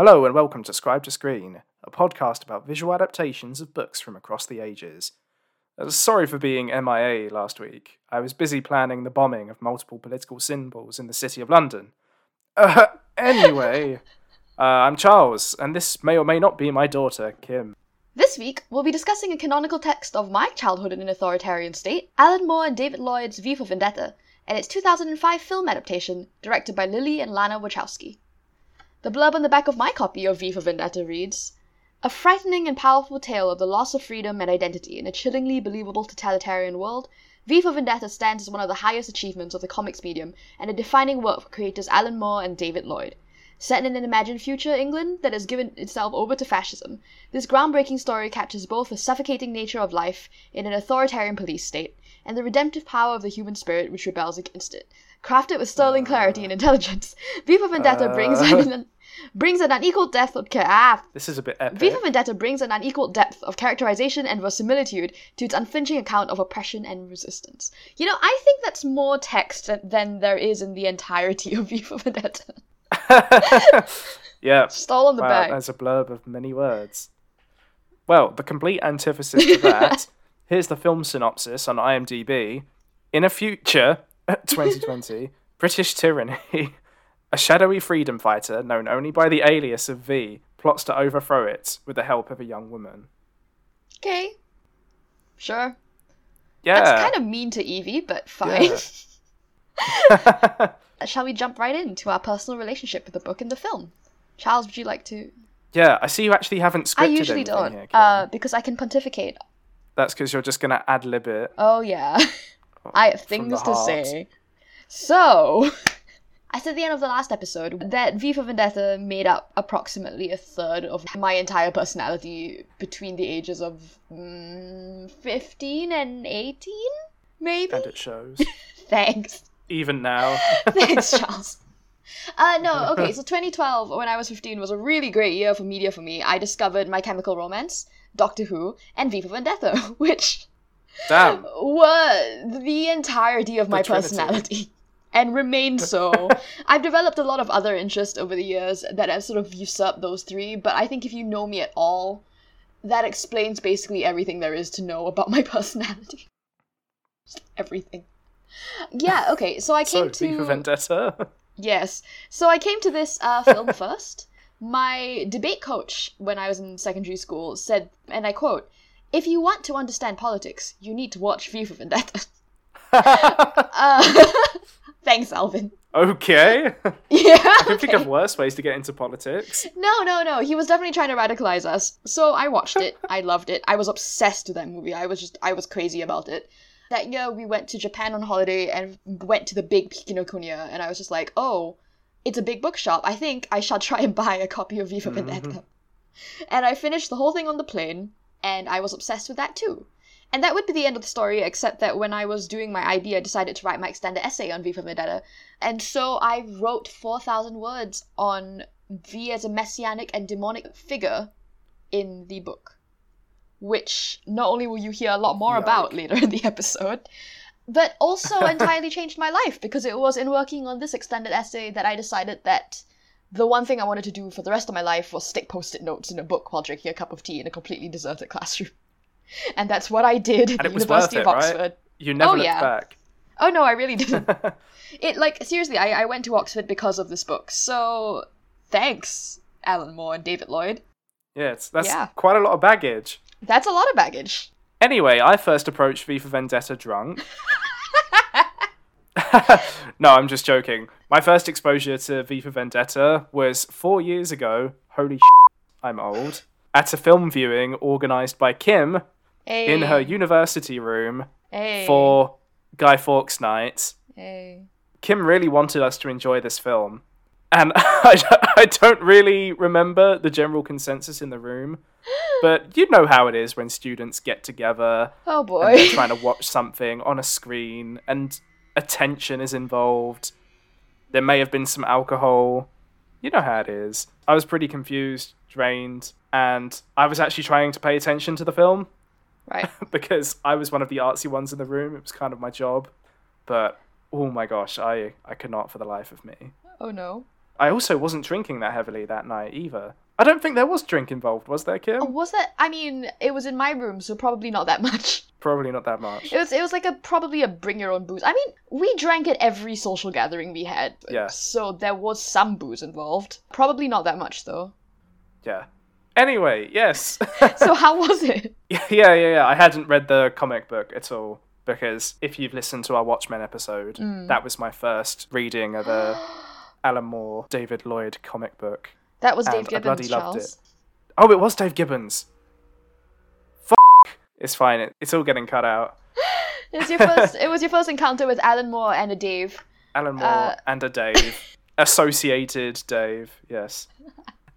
Hello and welcome to Scribe to Screen, a podcast about visual adaptations of books from across the ages. Uh, sorry for being MIA last week. I was busy planning the bombing of multiple political symbols in the City of London. Uh, anyway, uh, I'm Charles, and this may or may not be my daughter, Kim. This week, we'll be discussing a canonical text of My Childhood in an Authoritarian State, Alan Moore and David Lloyd's V for Vendetta, and its 2005 film adaptation, directed by Lily and Lana Wachowski. The blurb on the back of my copy of V for Vendetta reads A frightening and powerful tale of the loss of freedom and identity in a chillingly believable totalitarian world, V for Vendetta stands as one of the highest achievements of the comics medium and a defining work for creators Alan Moore and David Lloyd. Set in an imagined future England that has given itself over to fascism, this groundbreaking story captures both the suffocating nature of life in an authoritarian police state and the redemptive power of the human spirit which rebels against it. Crafted with sterling clarity and intelligence, V for Vendetta brings an brings an unequaled depth of ca- ah, This is a bit epic. V for Vendetta brings an unequaled depth of characterization and verisimilitude to its unflinching account of oppression and resistance. You know, I think that's more text than- than there is in the entirety of V for Vendetta. yeah, Just all on the wow, back. that's a blurb of many words. Well, the complete antithesis to that, here's the film synopsis on IMDb. In a future, uh, 2020, British tyranny, a shadowy freedom fighter known only by the alias of V plots to overthrow it with the help of a young woman. Okay. Sure. Yeah. That's kind of mean to Evie, but fine. Yeah. Shall we jump right into our personal relationship with the book and the film? Charles, would you like to? yeah, I see you actually haven't scripted I usually don't, here, uh, because I can pontificate. That's because you're just going to ad lib it. Oh yeah, I have things to say. So, I said at the end of the last episode that V for Vendetta made up approximately a third of my entire personality between the ages of mm, 15 and 18, maybe? And it shows. Thanks. Even now. Thanks, Charles. Uh, no, okay, so 2012, when I was 15, was a really great year for media for me. I discovered My Chemical Romance, Doctor Who, and V for Vendetta, which Damn. were the entirety of my Trinity. personality. And remain so. I've developed a lot of other interests over the years that have sort of usurped those three, but I think if you know me at all, that explains basically everything there is to know about my personality. Just everything. Yeah, okay, so I So, came to V for Vendetta. Yes. So I came to this uh, film first. My debate coach, when I was in secondary school, said, and I quote, if you want to understand politics, you need to watch V for Vendetta. Uh, thanks, Alvin. okay. Yeah. I can think okay. of worse ways to get into politics. No, no, no. He was definitely trying to radicalize us. So I watched it. I loved it. I was obsessed with that movie. I was just, I was crazy about it. That year, we went to Japan on holiday and went to the big Kinokuniya, and I was just like, oh, it's a big bookshop. I think I shall try and buy a copy of V for mm-hmm. Vendetta. And I finished the whole thing on the plane, and I was obsessed with that too. And that would be the end of the story, except that when I was doing my IB, I decided to write my extended essay on V for Vendetta. And so I wrote 4,000 words on V as a messianic and demonic figure in the book. Which not only will you hear a lot more about later in the episode, but also entirely changed my life because it was in working on this extended essay that I decided that the one thing I wanted to do for the rest of my life was stick post it notes in a book while drinking a cup of tea in a completely deserted classroom. And that's what I did at And the University worth of it, right? Oxford. You never Oh, looked yeah. back. Oh no, I really didn't. it like seriously, I, I went to Oxford because of this book. So thanks, Alan Moore and David Lloyd. Yeah, it's, that's Yeah. quite a lot of baggage. That's a lot of baggage. Anyway, I first approached V for Vendetta drunk. no, I'm just joking. My first exposure to V for Vendetta was four years ago. Holy sh! I'm old. At a film viewing organised by Kim Hey, in her university room hey, for Guy Fawkes night. hey. Kim really wanted us to enjoy this film. And I don't- I don't really remember the general consensus in the room, but you know how it is when students get together Oh and boy. they're trying to watch something on a screen and attention is involved. There may have been some alcohol. You know how it is. I was pretty confused, drained, and I was actually trying to pay attention to the film. Right. because I was one of the artsy ones in the room. It was kind of my job. But oh my gosh, I, I could not for the life of me. Oh no. I also wasn't drinking that heavily that night either. I don't think there was drink involved, was there, Kim? Oh, was that? I mean, it was in my room, so probably not that much. Probably not that much. It was. It was like a probably a bring your own booze. I mean, we drank at every social gathering we had. Yeah. So there was some booze involved. Probably not that much though. Yeah. Anyway, yes. So how was it? yeah, yeah, yeah. I hadn't read the comic book at all because if you've listened to our Watchmen episode, Mm. that was my first reading of a Alan Moore, David Lloyd comic book. That was Dave And I bloody Gibbons, loved Charles. Oh, it was Dave Gibbons. F- It's fine. It, it's all getting cut out. It was your first. it was your first encounter with Alan Moore and a Dave. Alan Moore Uh, and a Dave. Associated Dave, yes.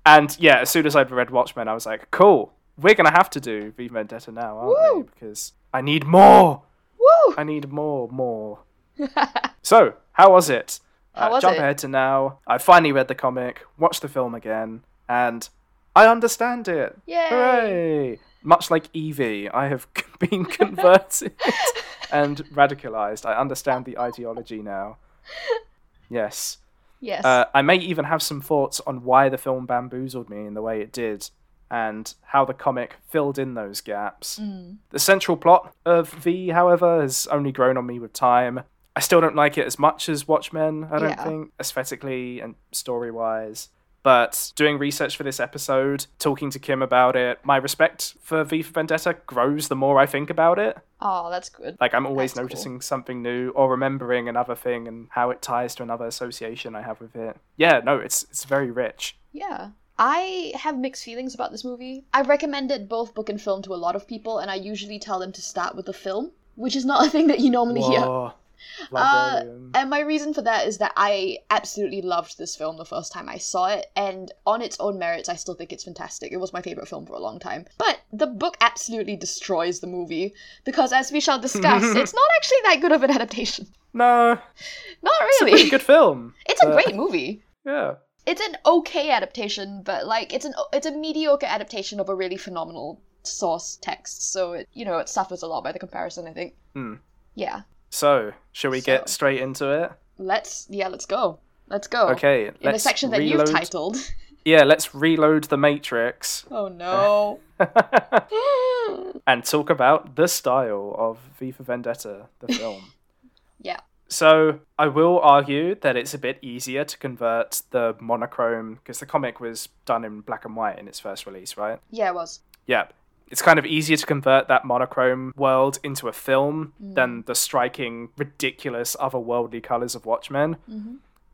And yeah, as soon as I'd read Watchmen, I was like, cool, we're going to have to do V Vendetta now, aren't we? Because I need more. Woo! I need more, more. so, how was it? How Uh, was jump it? ahead to now. I finally read the comic, watched the film again, and I understand it. Yay! Hooray! Much like Evie, I have been converted and radicalized. I understand the ideology now. Yes. Yes. Uh, I may even have some thoughts on why the film bamboozled me in the way it did, and how the comic filled in those gaps. Mm. The central plot of V, however, has only grown on me with time. I still don't like it as much as Watchmen, I don't Yeah. think, aesthetically and story wise. But doing research for this episode, talking to Kim about it, my respect for V for Vendetta grows the more I think about it. Oh, that's good. Like I'm always That's cool. noticing something new or remembering another thing and how it ties to another association I have with it. Yeah, no, it's it's very rich. Yeah. I have mixed feelings about this movie. I've recommended both book and film to a lot of people, and I usually tell them to start with the film, which is not a thing that you normally hear. Uh, and my reason for that is that I absolutely loved this film the first time I saw it, and on its own merits, I still think it's fantastic. It was my favorite film for a long time. But the book absolutely destroys the movie, because as we shall discuss, it's not actually that good of an adaptation. no, Not really. it's a good film. It's a great movie. Yeah. It's an okay adaptation, but like it's an it's a mediocre adaptation of a really phenomenal source text. So it you know it suffers a lot by the comparison. I think. Hmm. Yeah. So, shall we get straight into it? Let's yeah. Let's go. Let's go. Okay, In the section that reload. you've titled. Yeah, let's reload the Matrix Oh no. and talk about the style of V for Vendetta, the film. yeah. So I will argue that it's a bit easier to convert the monochrome because the comic was done in black and white in its first release, right? Yeah, it was. Yeah. It's kind of easier to convert that monochrome world into a film than the striking, ridiculous, otherworldly colors of Watchmen.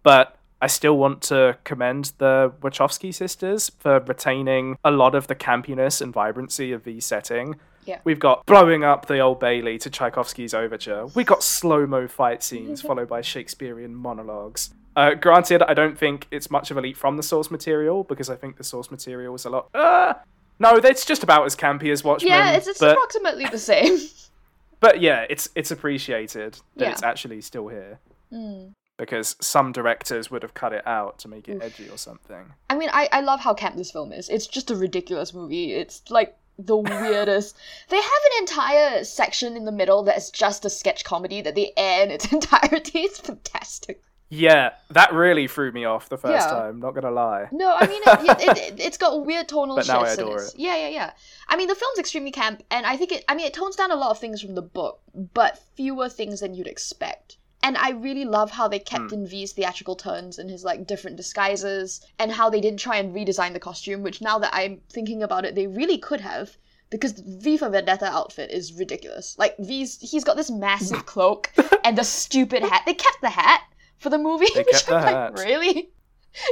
But I still want to commend the Wachowski sisters for retaining a lot of the campiness and vibrancy of the setting. Yeah. We've got blowing up the Old Bailey to Tchaikovsky's overture. We got slow mo fight scenes followed by Shakespearean monologues. Uh, granted, I don't think it's much of a leap from the source material because I think the source material was a lot. Uh, no, it's just about as campy as Watchmen. Yeah, it's, it's but, approximately the same. but yeah, it's it's appreciated that Yeah. it's actually still here Mm. because some directors would have cut it out to make it edgy or something. I mean, I, I love how camp this film is. It's just a ridiculous movie. It's like the weirdest. they have an entire section in the middle that's just a sketch comedy that they air in its entirety. It's fantastic. Yeah, that really threw me off the first Yeah. time. Not gonna lie. No, I mean, it, it, it, it's got weird tonal But now I adore it. Yeah, yeah, yeah. I mean, the film's extremely camp, and I think it. I mean, it tones down a lot of things from the book, but fewer things than you'd expect. And I really love how they kept Hmm. in V's theatrical turns and his like different disguises, and how they didn't try and redesign the costume. Which now that I'm thinking about it, they really could have, because V for Vendetta outfit is ridiculous. Like V's, he's got this massive cloak and the stupid hat. They kept the hat for the movie, They which kept I'm like, really?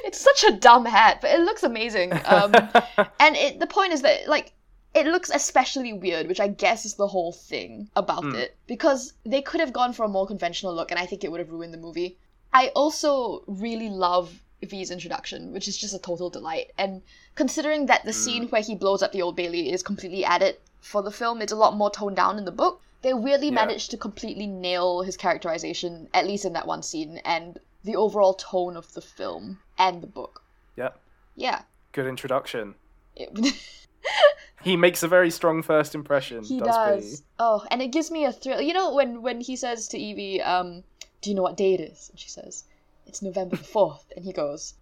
It's such a dumb hat, but it looks amazing. Um, and it, the point is that like it looks especially weird, which I guess is the whole thing about Mm. it because they could have gone for a more conventional look, and I think it would have ruined the movie. I also really love V's introduction, which is just a total delight. And considering that the scene where he blows up the Old Bailey is completely added for the film, it's a lot more toned down in the book. They really Yeah. managed to completely nail his characterization, at least in that one scene, and the overall tone of the film and the book. Yep. Yeah. Good introduction. It- he makes a very strong first impression. He does. does. Oh, and it gives me a thrill. You know when when he says to Evie, um, "Do you know what day it is?" And she says, "It's November the fourth. And he goes,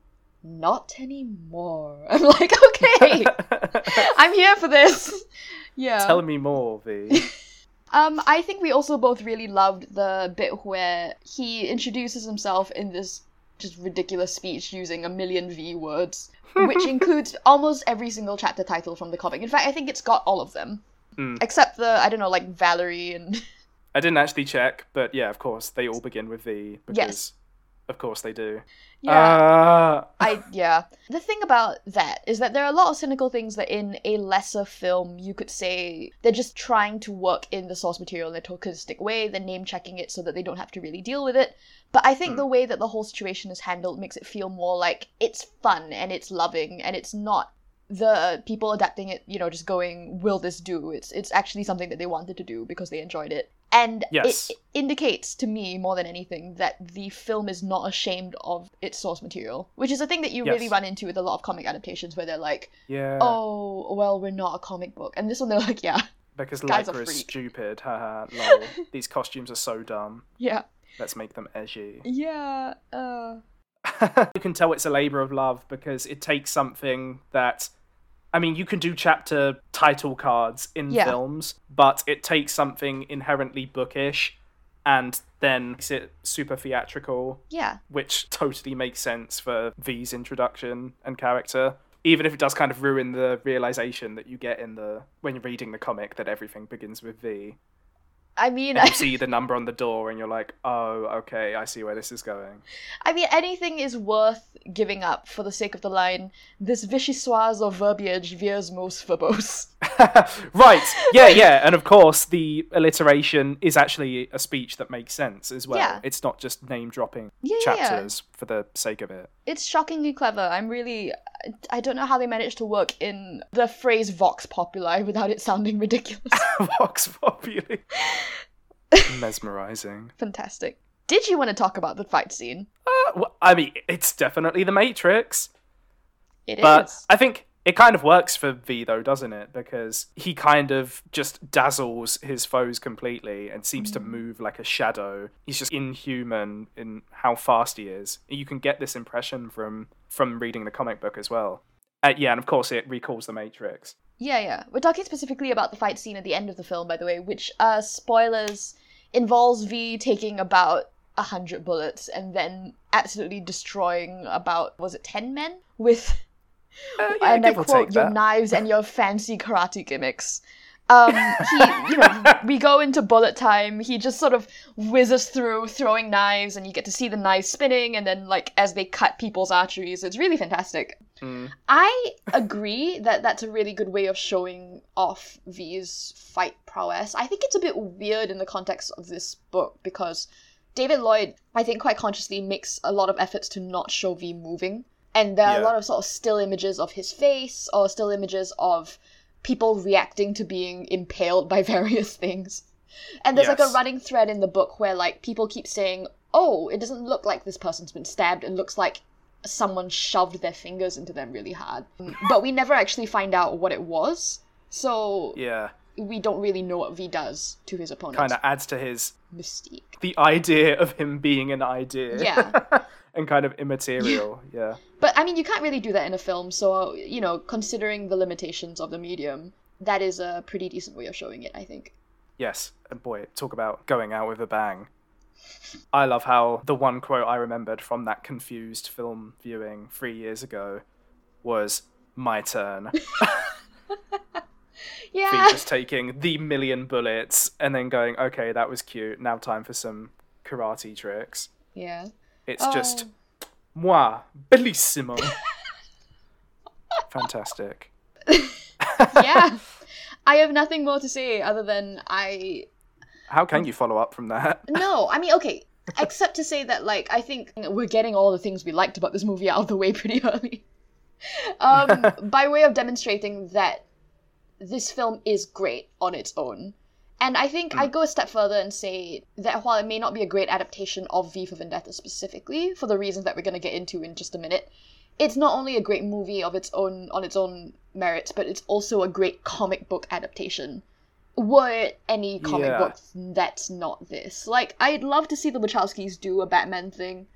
"Not anymore." I'm like, okay, I'm here for this. Yeah. Tell me more, V. Um, I think we also both really loved the bit where he introduces himself in this just ridiculous speech using a million V words, which includes almost every single chapter title from the comic. In fact, I think it's got all of them. Mm. Except the, I don't know, like Valerie and. I didn't actually check, but yeah, of course, they all begin with V because, Yes. Of course, they do. Yeah. Uh, I yeah. The thing about that is that there are a lot of cynical things that in a lesser film you could say they're just trying to work in the source material in a tokenistic way, they're name checking it so that they don't have to really deal with it. But I think Mm. the way that the whole situation is handled makes it feel more like it's fun and it's loving and it's not the people adapting it, you know, just going, "Will this do?" It's it's actually something that they wanted to do because they enjoyed it, and Yes. it indicates to me more than anything that the film is not ashamed of its source material, which is a thing that you really run into with a lot of comic adaptations, where they're like, yeah. "Oh, well, we're not a comic book," and this one they're like, "Yeah, because Lycra is stupid. Haha. Lol. These costumes are so dumb. yeah, Let's make them edgy. yeah." Uh... you can tell it's a labor of love because it takes something that I mean, you can do chapter title cards in Yeah. films, but it takes something inherently bookish and then makes it super theatrical, Yeah, which totally makes sense for V's introduction and character. Even if it does kind of ruin the realization that you get in the when you're reading the comic that everything begins with V. I mean, And you see the number on the door and you're like, oh, okay, I see where this is going. I mean, anything is worth giving up for the sake of the line. This vichyssoise or verbiage veers most verbose. right. Yeah, yeah. And of course, the alliteration is actually a speech that makes sense as well. Yeah. It's not just name dropping Yeah, yeah, yeah. chapters for the sake of it. It's shockingly clever. I'm really. I don't know how they managed to work in the phrase vox populi without it sounding ridiculous. Vox Populi. Mesmerizing. Fantastic. Did you want to talk about the fight scene? Uh, well, I mean, it's definitely the Matrix, It is. but I think it kind of works for V though, doesn't it? Because he kind of just dazzles his foes completely and seems to move like a shadow. He's just inhuman in how fast he is. You can get this impression from from reading the comic book as well. Uh, yeah, and of course it recalls the Matrix. Yeah, yeah. We're talking specifically about the fight scene at the end of the film, by the way, which, uh, spoilers, involves V taking about a hundred bullets and then absolutely destroying about, was it 10 men? With, Uh, yeah, and I quote, your that. knives and your fancy karate gimmicks. Um, he, you know, we go into bullet time. He just sort of whizzes through, throwing knives, and you get to see the knives spinning, and then like as they cut people's arteries, it's really fantastic. Mm. I agree that that's a really good way of showing off V's fight prowess. I think it's a bit weird in the context of this book because David Lloyd, I think, quite consciously makes a lot of efforts to not show V moving. And there are Yeah. a lot of sort of still images of his face or still images of people reacting to being impaled by various things. And there's like a running thread in the book where like people keep saying, "Oh, it doesn't look like this person's been stabbed. It looks like someone shoved their fingers into them really hard." But we never actually find out what it was. So Yeah, we don't really know what V does to his opponents. kind of adds to his mystique. the idea of him being an idea. Yeah. and kind of immaterial. Yeah. But I mean, you can't really do that in a film. So you know, considering the limitations of the medium, that is a pretty decent way of showing it. I think. Yes, and boy, talk about going out with a bang. I love how the one quote I remembered from that confused film viewing three years ago was "My turn." Yeah. just taking the million bullets and then going, "Okay, that was cute. Now time for some karate tricks." Yeah. It's just Oh. moi bellissimo. Fantastic. yeah. I have nothing more to say other than I How can you follow up from that? No, I mean, okay, except to say that, like, I think we're getting all the things we liked about this movie out of the way pretty early. Um, by way of demonstrating that this film is great on its own. And I think I go a step further and say that while it may not be a great adaptation of V for Vendetta specifically, for the reasons that we're going to get into in just a minute, it's not only a great movie of its own on its own merits, but it's also a great comic book adaptation. Were any comic Yeah. book that's not this. Like, I'd love to see the Wachowskis do a Batman thing,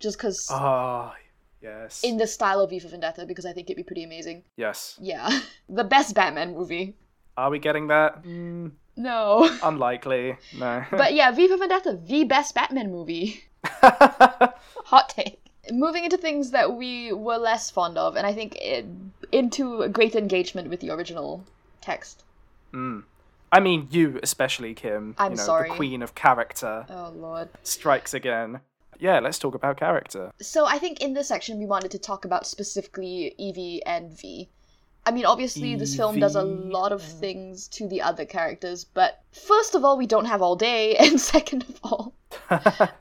just because Ah, yes. in the style of V for Vendetta, because I think it'd be pretty amazing. yes. Yeah, the best Batman movie. Are we getting that? Mm, No, unlikely. No. but yeah, V for Vendetta, the best Batman movie. Hot take. Moving into things that we were less fond of, and I think it, into a great engagement with the original text. Mm. I mean, you especially, Kim. I'm you know, sorry. The queen of character Oh lord. strikes again. Yeah, let's talk about character. So I think in this section we wanted to talk about specifically Evie and V. I mean, obviously this film does a lot of things to the other characters, but first of all, we don't have all day, and second of all,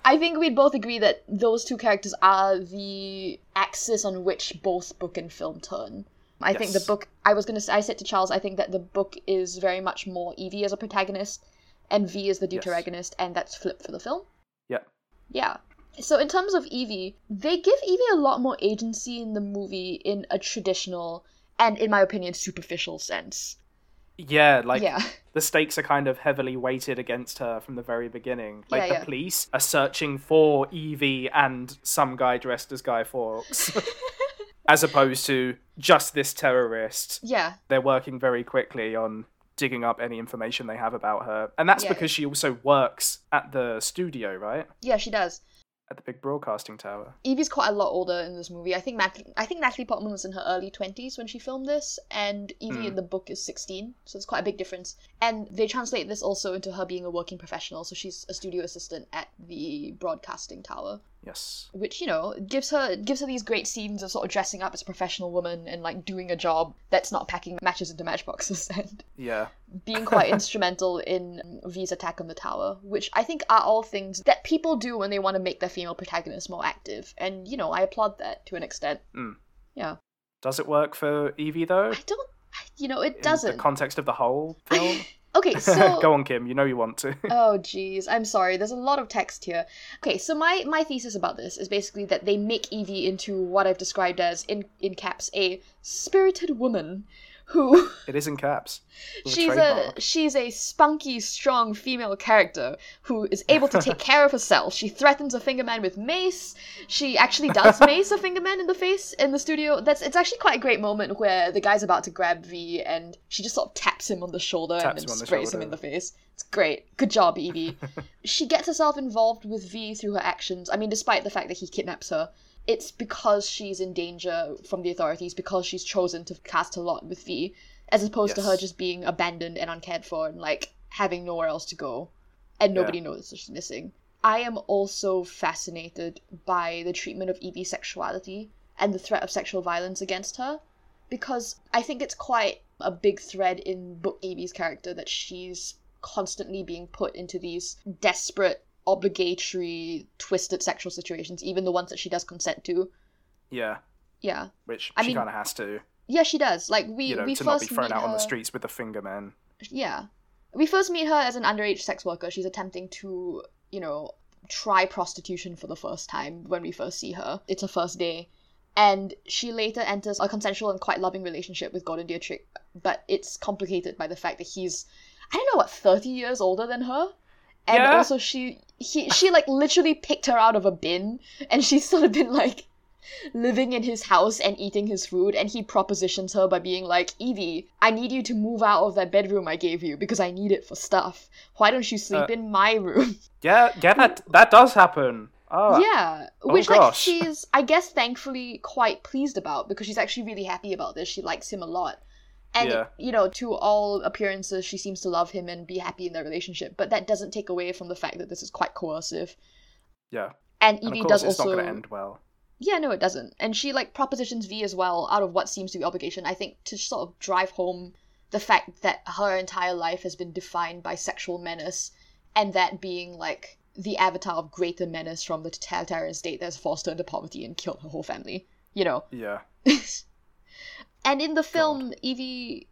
I think we'd both agree that those two characters are the axis on which both book and film turn. I think the book. I was gonna. Say, I said to Charles, I think that the book is very much more Evie as a protagonist, and V as the Yes. deuteragonist, and that's flipped for the film. yeah. Yeah. So in terms of Evie, they give Evie a lot more agency in the movie in a traditional and, in my opinion, superficial sense. Yeah, like yeah. the stakes are kind of heavily weighted against her from the very beginning. Like Yeah, the yeah. police are searching for Evie and some guy dressed as Guy Fawkes, as opposed to just this terrorist. Yeah. They're working very quickly on digging up any information they have about her, and that's Yeah. because she also works at the studio, right? Yeah, she does. At the big broadcasting tower. Evie's quite a lot older in this movie. I think Nat- I think Natalie Portman was in her early twenties when she filmed this, and Evie Mm. in the book is sixteen, so it's quite a big difference. And they translate this also into her being a working professional, so she's a studio assistant at the broadcasting tower. Yes. which you know gives her gives her these great scenes of sort of dressing up as a professional woman and like doing a job that's not packing matches into matchboxes and Yeah. being quite instrumental in V's attack on the tower, which I think are all things that people do when they want to make their female protagonist more active, and you know I applaud that to an extent. Mm. Yeah, Does it work for Evie though? I don't, you know, it In doesn't. the context of the whole film. okay, so Go on, Kim. You know you want to. oh jeez i'm sorry there's a lot of text here okay so my my thesis about this is basically that they make evie into what i've described as in in caps a spirited woman who it is in caps. she's a trademark. she's a spunky strong female character who is able to take care of herself. She threatens a fingerman with mace. She actually does mace a fingerman in the face in the studio. That's it's actually quite a great moment where the guy's about to grab v and she just sort of taps him on the shoulder Taps and then sprays him in the face. It's great. Good job evie. She gets herself involved with v through her actions. I mean despite the fact that he kidnaps her it's because she's in danger from the authorities because she's chosen to cast her lot with v as opposed to her just being abandoned and uncared for and like having nowhere else to go. And Yeah. nobody knows that she's missing. I am also fascinated by the treatment of evie's sexuality and the threat of sexual violence against her because i think it's quite a big thread in book evie's character that she's constantly being put into these desperate obligatory twisted sexual situations even the ones that she does consent to Yeah. yeah Which I she kind of has to. yeah she does like we You know, we to first not be thrown out on the her- streets with the finger men. yeah. We first meet her as an underage sex worker. She's attempting to, you know, try prostitution for the first time when we first see her. It's her first day. And she later enters a consensual and quite loving relationship with Gordon Dietrich, but it's complicated by the fact that he's, I don't know, what, 30 years older than her? And Yeah. also she he she like literally picked her out of a bin and she's sort of been like living in his house and eating his food and he propositions her by being like evie i need you to move out of that bedroom i gave you because i need it for stuff. Why don't you sleep Uh, in my room? Yeah, yeah, that that does happen. Oh, yeah Oh, which like she's i guess thankfully quite pleased about because she's actually really happy about this. She likes him a lot and Yeah. you know to all appearances she seems to love him and be happy in their relationship but that doesn't take away from the fact that this is quite coercive yeah. and And evie of does it's also not going to end well. Yeah, no, it doesn't. And she like propositions V as well out of what seems to be obligation. I think to sort of drive home the fact that her entire life has been defined by sexual menace, and that being like the avatar of greater menace from the totalitarian state that has forced her into poverty and killed her whole family. You know. Yeah. and in the film, Evie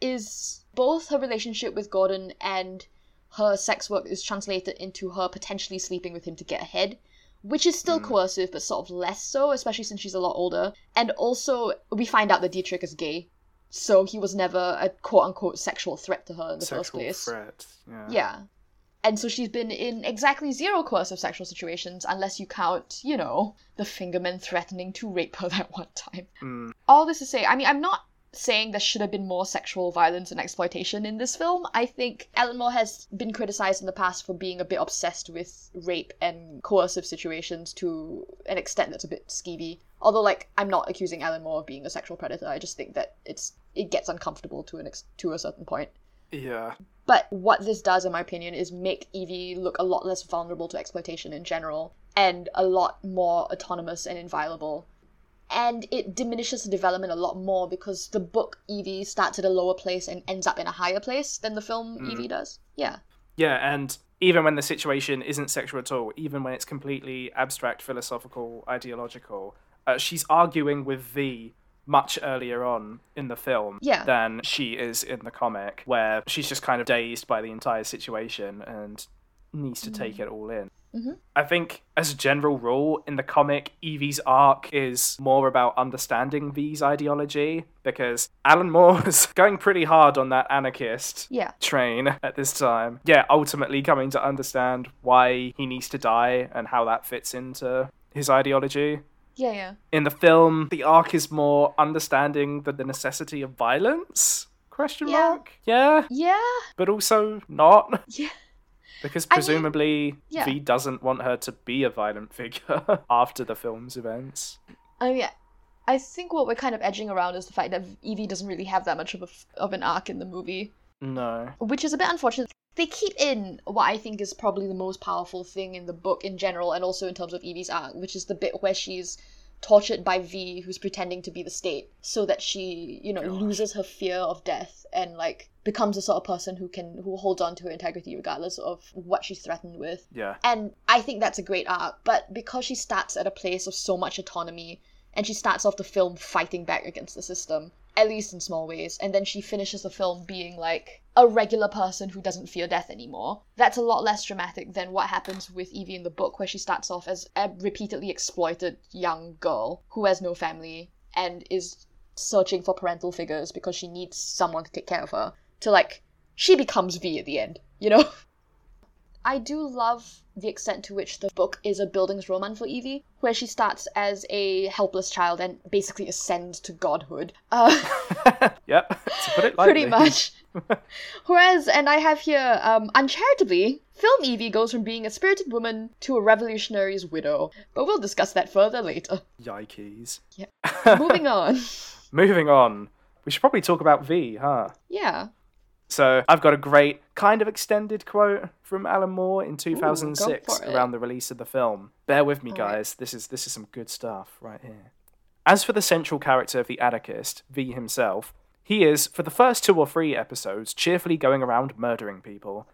is both her relationship with Gordon and her sex work is translated into her potentially sleeping with him to get ahead, which is still Mm. coercive, but sort of less so, especially since she's a lot older. And also, we find out that Dietrich is gay, so he was never a quote unquote sexual threat to her in the first Sexual place. threat. Yeah. Yeah. And so she's been in exactly zero coercive sexual situations, unless you count, you know, the fingerman threatening to rape her that one time. Mm, All this to say, I mean, I'm not saying there should have been more sexual violence and exploitation in this film. I think Alan Moore has been criticized in the past for being a bit obsessed with rape and coercive situations to an extent that's a bit skeevy. Although, like, I'm not accusing Alan Moore of being a sexual predator. I just think that it's it gets uncomfortable to an ex- to a certain point. Yeah. But what this does, in my opinion, is make Evie look a lot less vulnerable to exploitation in general, and a lot more autonomous and inviolable. And it diminishes the development a lot more because the book Evie starts at a lower place and ends up in a higher place than the film Mm. Evie does. Yeah. Yeah, and even when the situation isn't sexual at all, even when it's completely abstract, philosophical, ideological, uh, she's arguing with V much earlier on in the film Yeah. than she is in the comic, where she's just kind of dazed by the entire situation and needs to take it all in. Mhm. I think, as a general rule, in the comic, Evie's arc is more about understanding V's ideology because Alan Moore's going pretty hard on that anarchist Yeah. train at this time. Yeah, ultimately coming to understand why he needs to die and how that fits into his ideology. Yeah, yeah. In the film, the arc is more understanding the, the necessity of violence. Question Yeah. mark? Yeah, Yeah. but also not. Yeah. Because I mean, presumably yeah. V doesn't want her to be a violent figure after the film's events. I mean, I think what we're kind of edging around is the fact that Evie doesn't really have that much of a of an arc in the movie. No. which is a bit unfortunate. They keep in what I think is probably the most powerful thing in the book in general, and also in terms of Evie's arc, which is the bit where she's tortured by V, who's pretending to be the state, so that she, you know, Gosh. loses her fear of death and like becomes the sort of person who can who holds on to her integrity regardless of what she's threatened with. Yeah. And I think that's a great arc, but because she starts at a place of so much autonomy and she starts off the film fighting back against the system, at least in small ways, and then she finishes the film being like a regular person who doesn't fear death anymore. That's a lot less dramatic than what happens with Evie in the book, where she starts off as a repeatedly exploited young girl who has no family and is searching for parental figures because she needs someone to take care of her. To like, she becomes V at the end, you know? I do love the extent to which the book is a building's Bildungsroman for Evie, where she starts as a helpless child and basically ascends to godhood. Uh, yep. to put it lightly. pretty much. Whereas, and I have here, um, uncharitably, film Evie goes from being a spirited woman to a revolutionary's widow. But we'll discuss that further later. Yikes. Yeah. Moving on. Moving on. We should probably talk about V, huh? Yeah. So I've got a great kind of extended quote from Alan Moore in 2006 for it. around the release of the film. Bear with me, All right. guys. This is this is some good stuff right here. As for the central character of the anarchist, V himself, he is for the first two or three episodes cheerfully going around murdering people,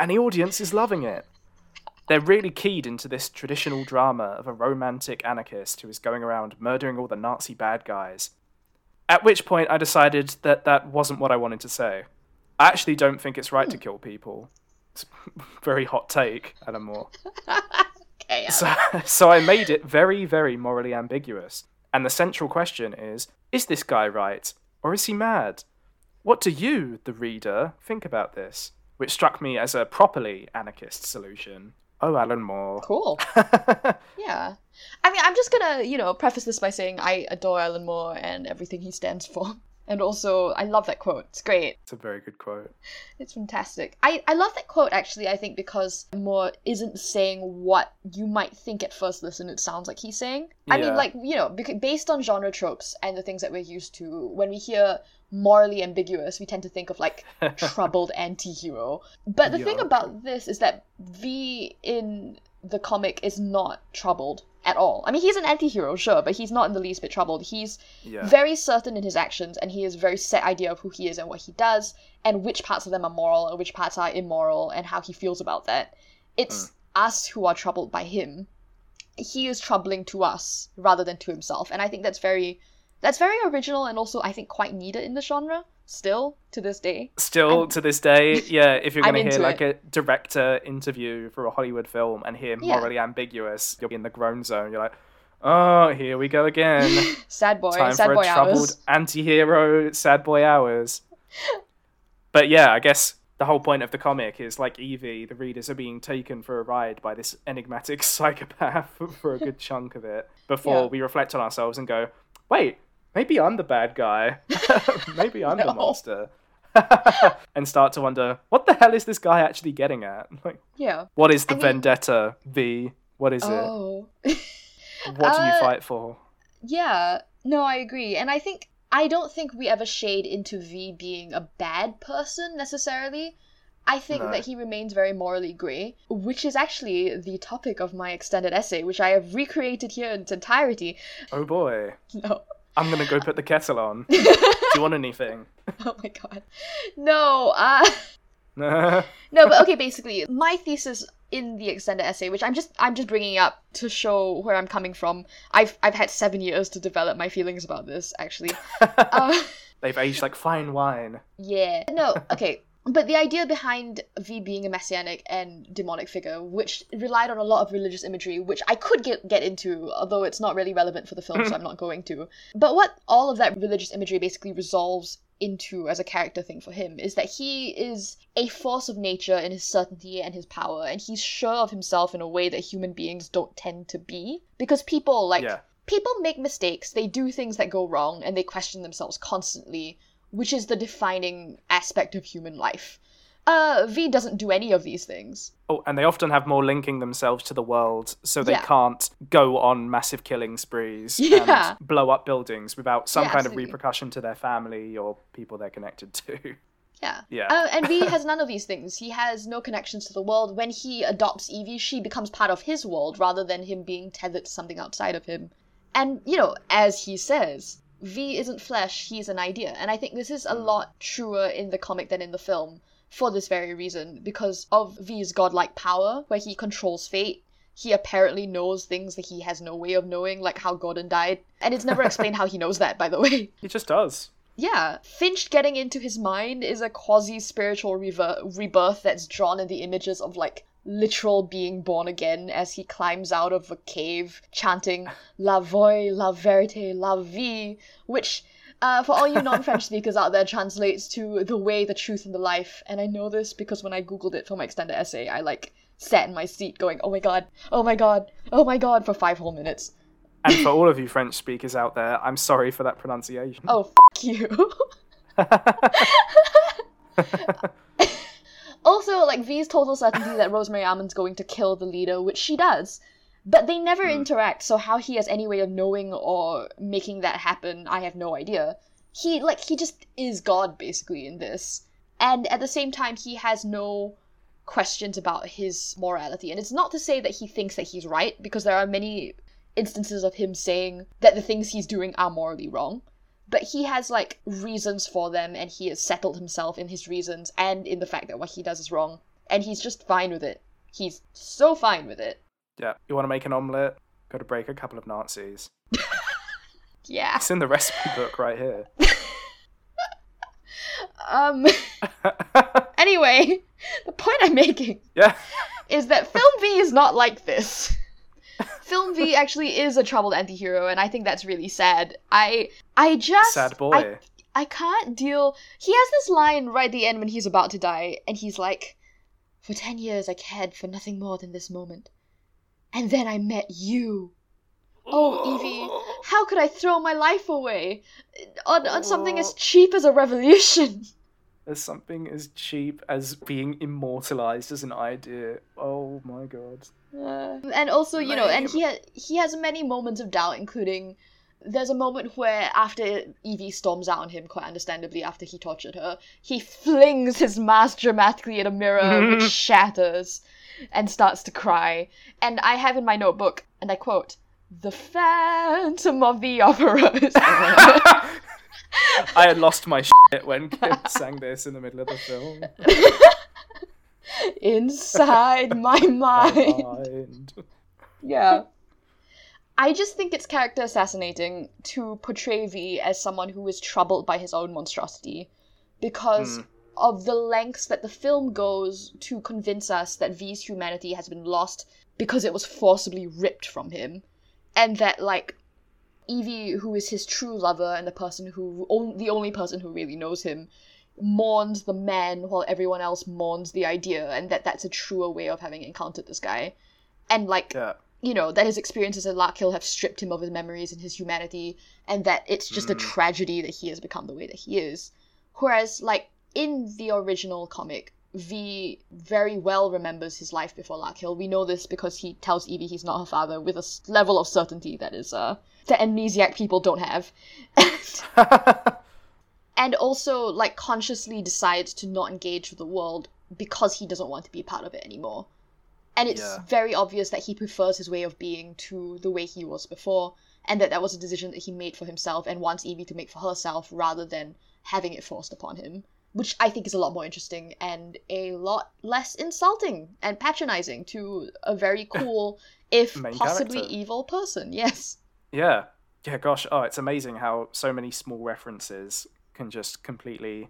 and the audience is loving it. They're really keyed into this traditional drama of a romantic anarchist who is going around murdering all the Nazi bad guys. At which point I decided that that wasn't what I wanted to say. I actually don't think it's right to hmm. kill people. It's a very hot take, Alan Moore. Okay. So, so I made it very, very morally ambiguous. And the central question is is this guy right? Or is he mad? What do you, the reader, think about this? Which struck me as a properly anarchist solution. Oh, Alan Moore. Cool. Yeah. I mean, I'm just gonna, you know, preface this by saying I adore Alan Moore and everything he stands for. And also, I love that quote. It's great. It's a very good quote. It's fantastic. I, I love that quote actually, I think, because Moore isn't saying what you might think at first listen it sounds like he's saying. Yeah. I mean, like, you know, based on genre tropes and the things that we're used to, when we hear morally ambiguous, we tend to think of like troubled anti hero. But the thing about this is that V in the comic is not troubled at all. I mean, he's an anti hero, sure, but he's not in the least bit troubled. He's Yeah. very certain in his actions and he has a very set idea of who he is and what he does and which parts of them are moral and which parts are immoral and how he feels about that it's hmm. us who are troubled by him he is troubling to us rather than to himself and i think that's very that's very original and also i think quite needed in the genre still to this day. Still I'm- to this day, yeah, if you're going to hear like a director interview for a Hollywood film and hear Yeah. morally ambiguous, you'll be in the groan zone. You're like, oh, here we go again. Sad boy, Time sad for boy a troubled hours. anti hero, sad boy hours. But yeah, I guess the whole point of the comic is like Evie, the readers are being taken for a ride by this enigmatic psychopath for a good chunk of it before Yeah. we reflect on ourselves and go, wait, maybe I'm the bad guy. maybe I'm the monster. and start to wonder, what the hell is this guy actually getting at? Like, Yeah. what is the I mean- vendetta, V? What is Oh. it? What do you uh, fight for? Yeah, no, I agree. And I think I don't think we ever shade into V being a bad person necessarily. I think No. that he remains very morally grey, which is actually the topic of my extended essay, which I have recreated here in its entirety. Oh boy. No. I'm gonna go put the kettle on. Do you want anything? Oh my god. No, uh no, but okay, basically, my thesis in the extended essay, which I'm just I'm just bringing up to show where I'm coming from. I've I've had 7 years to develop my feelings about this actually. uh, They've aged like fine wine. Yeah. No, okay. But the idea behind V being a messianic and demonic figure, which relied on a lot of religious imagery, which I could get, get into, although it's not really relevant for the film, so hmm. I'm not going to. But what all of that religious imagery basically resolves into as a character thing for him is that he is a force of nature in his certainty and his power, and he's sure of himself in a way that human beings don't tend to be. Because people, like, Yeah. people make mistakes, they do things that go wrong, and they question themselves constantly, which is the defining aspect of human life. Uh, V doesn't do any of these things. Oh, and they often have more linking themselves to the world, so they Yeah. can't go on massive killing sprees Yeah. and blow up buildings without some Yeah, kind absolutely. of repercussion to their family or people they're connected to. Yeah. Yeah. Uh, and V has none of these things. He has no connections to the world. When he adopts Evie, she becomes part of his world rather than him being tethered to something outside of him. And, you know, as he says, V isn't flesh, he's an idea. And I think this is a hmm. lot truer in the comic than in the film for this very reason, because of V's godlike power, where he controls fate. He apparently knows things that he has no way of knowing, like how Gordon died. And it's never explained how he knows that, by the way. He just does. Yeah, Finch getting into his mind is a quasi spiritual rever- rebirth that's drawn in the images of like literal being born again as he climbs out of a cave chanting La Voie, La Verite, La Vie, which, uh, for all you non French speakers out there, translates to the way, the truth, and the life. And I know this because when I googled it for my extended essay, I like sat in my seat going, oh my god, oh my god, oh my god, for five whole minutes. And for all of you French speakers out there, I'm sorry for that pronunciation. Oh, f you. Also, like V's total certainty that Rosemary Almond's going to kill the leader, which she does. But they never hmm. interact, so how he has any way of knowing or making that happen, I have no idea. He like he just is God basically in this. And at the same time he has no questions about his morality. And it's not to say that he thinks that he's right, because there are many instances of him saying that the things he's doing are morally wrong but he has like reasons for them and he has settled himself in his reasons and in the fact that what he does is wrong and he's just fine with it he's so fine with it yeah. You want to make an omelette? Got to break a couple of Nazis. yeah It's in the recipe book right here. um anyway the point i'm making yeah. is that film v is not like this film v actually is a troubled anti-hero and i think that's really sad i i just Sad boy. I, I can't deal. He has this line right at the end when he's about to die, and he's like, For ten years I cared for nothing more than this moment. And then I met you. Oh, Evie, how could I throw my life away on, on something as cheap as a revolution? There's something as cheap as being immortalized as an idea. Oh my god. Uh, and also, you know, and he ha- he has many moments of doubt, including there's a moment where after Evie storms out on him, quite understandably, after he tortured her, he flings his mask dramatically at a mirror, which shatters, and starts to cry. And I have in my notebook, and I quote, "The Phantom of the Opera." is there." I had lost my shit when Kim sang this in the middle of the film. Inside my mind. Mind. Yeah. I just think it's character assassinating to portray V as someone who is troubled by his own monstrosity. because Mm. of the lengths that the film goes to convince us that V's humanity has been lost because it was forcibly ripped from him, and that like Evie, who is his true lover and the person who on, the only person who really knows him, mourns the man while everyone else mourns the idea, and that that's a truer way of having encountered this guy, and like Yeah. you know that his experiences at Larkhill have stripped him of his memories and his humanity, and that it's just a Mm. tragedy that he has become the way that he is. Whereas, like in the original comic, V very well remembers his life before Larkhill. We know this because he tells Evie he's not her father with a level of certainty that is uh that amnesiac people don't have. and also like consciously decides to not engage with the world because he doesn't want to be a part of it anymore. And it's Yeah. very obvious that he prefers his way of being to the way he was before, and that that was a decision that he made for himself and wants Evie to make for herself rather than having it forced upon him. Which I think is a lot more interesting and a lot less insulting and patronizing to a very cool, if Main possibly character. evil person. Yes. Yeah. Yeah, gosh. Oh, it's amazing how so many small references can just completely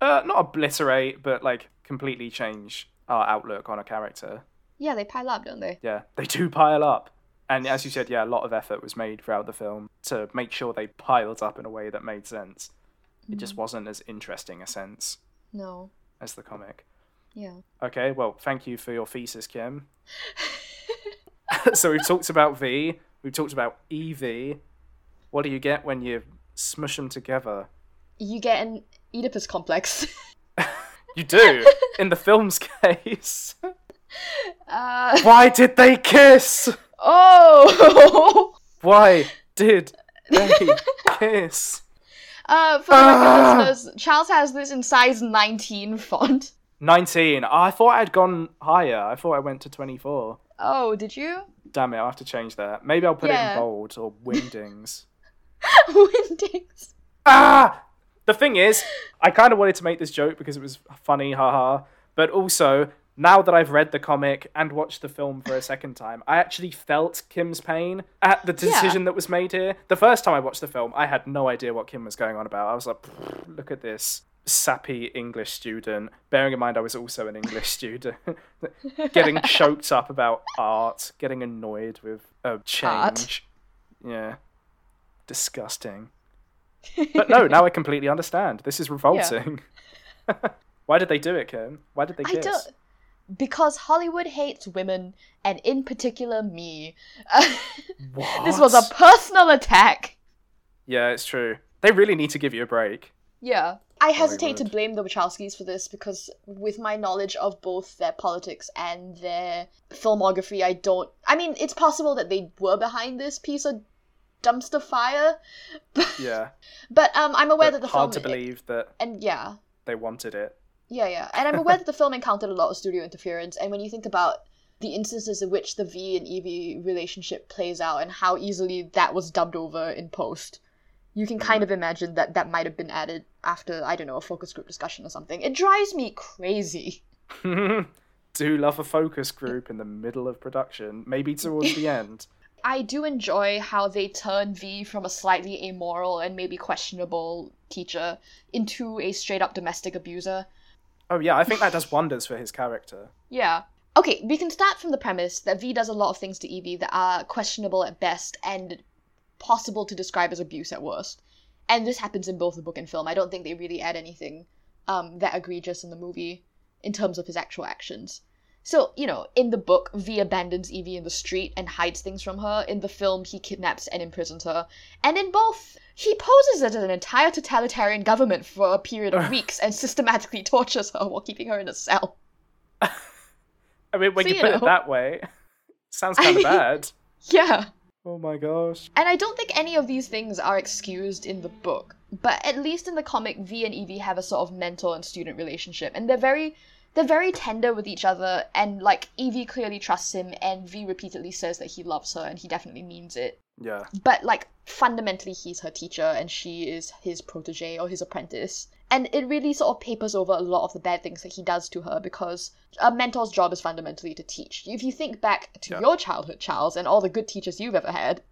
uh not obliterate, but like completely change our outlook on a character. Yeah, they pile up, don't they? Yeah, they do pile up. And as you said, yeah, a lot of effort was made throughout the film to make sure they piled up in a way that made sense. It just wasn't as interesting a sense No. as the comic. Yeah. Okay, well, thank you for your thesis, Kim. so we've talked about V, we've talked about Evie. What do you get when you smush them together? You get an Oedipus complex. You do, in the film's case. uh, Why did they kiss? oh! Why did they kiss? uh, for the Ah! record, listeners, Charles has this in size 19 font. 19. Oh, I thought I'd gone higher. I thought I went to 24. Oh, did you? Damn it, I'll have to change that. Maybe I'll put it in bold or wingdings. Windings. ah! The thing is, I kind of wanted to make this joke because it was funny, haha. But also, now that I've read the comic and watched the film for a second time, I actually felt Kim's pain at the decision that was made here. The first time I watched the film, I had no idea what Kim was going on about. I was like, look at this sappy English student. Bearing in mind I was also an English student, getting choked up about art, getting annoyed with uh, change. Art. Yeah, disgusting. But no, now I completely understand. This is revolting. Why did they do it, Kim? Why did they I don't. Because Hollywood hates women, and in particular me. This was a personal attack. Yeah, it's true. They really need to give you a break. Yeah. I hesitate to blame the Wachowskis for this because, with my knowledge of both their politics and their filmography, I don't. I mean, it's possible that they were behind this piece of dumpster fire, Yeah. but um, I'm aware But that the hard film. to believe that And yeah, they wanted it. yeah, yeah. And I'm aware that the film encountered a lot of studio interference, and when you think about the instances in which the V and Evie relationship plays out and how easily that was dubbed over in post, you can kind of imagine that that might have been added after, I don't know, a focus group discussion or something. It drives me crazy. do love a focus group in the middle of production, maybe towards the end. I do enjoy how they turn V from a slightly amoral and maybe questionable teacher into a straight up domestic abuser. Oh yeah, I think that does wonders for his character. Yeah. Okay, we can start from the premise that V does a lot of things to Evie that are questionable at best and possible to describe as abuse at worst. And this happens in both the book and film. I don't think they really add anything um, that egregious in the movie in terms of his actual actions. So, you know, in the book, V abandons Evie in the street and hides things from her. In the film, he kidnaps and imprisons her. And in both, he poses as an entire totalitarian government for a period of weeks and systematically tortures her while keeping her in a cell. I mean, when So, you you put know. it that way, sounds kind of bad. Yeah. Oh my gosh. And I don't think any of these things are excused in the book, but at least in the comic, V and Evie have a sort of mentor and student relationship, and they're very they're very tender with each other, and like Evie clearly trusts him, and V repeatedly says that he loves her, and he definitely means it. Yeah. But like fundamentally, he's her teacher, and she is his protege or his apprentice. And it really sort of papers over a lot of the bad things that he does to her because a mentor's job is fundamentally to teach. If you think back to Yeah. your childhood, Charles, and all the good teachers you've ever had,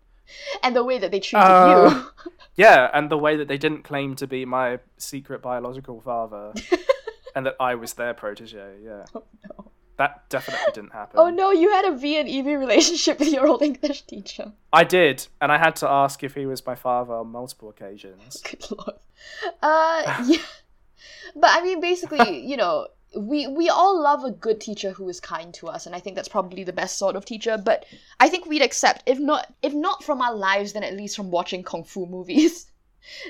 and the way that they treated Uh, you. Yeah, and the way that they didn't claim to be my secret biological father, and that I was their protege. Yeah, Oh no. that definitely didn't happen. Oh no, you had a V and Evie relationship with your old English teacher. I did, and I had to ask if he was my father on multiple occasions. Good lord. Uh, yeah. But I mean, basically, you know, we we all love a good teacher who is kind to us, and I think that's probably the best sort of teacher. But I think we'd accept, if not if not from our lives, then at least from watching kung fu movies,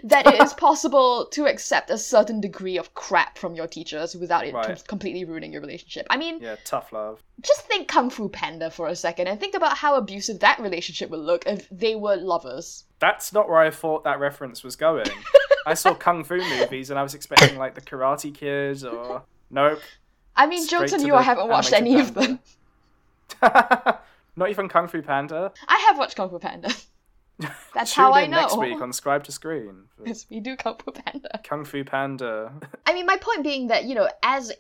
that it is possible to accept a certain degree of crap from your teachers without it Right. com- completely ruining your relationship. I mean, Yeah, tough love. just think Kung Fu Panda for a second, and think about how abusive that relationship would look if they were lovers. That's not where I thought that reference was going. I saw kung fu movies, and I was expecting like the Karate Kids or nope. I mean, Straight jokes on you, I haven't watched any animated of them. not even Kung Fu Panda. I have watched Kung Fu Panda. That's how I know. Next week on Scribe to Screen Yes, we do Kung Fu Panda. Kung Fu Panda. I mean, my point being that, you know, as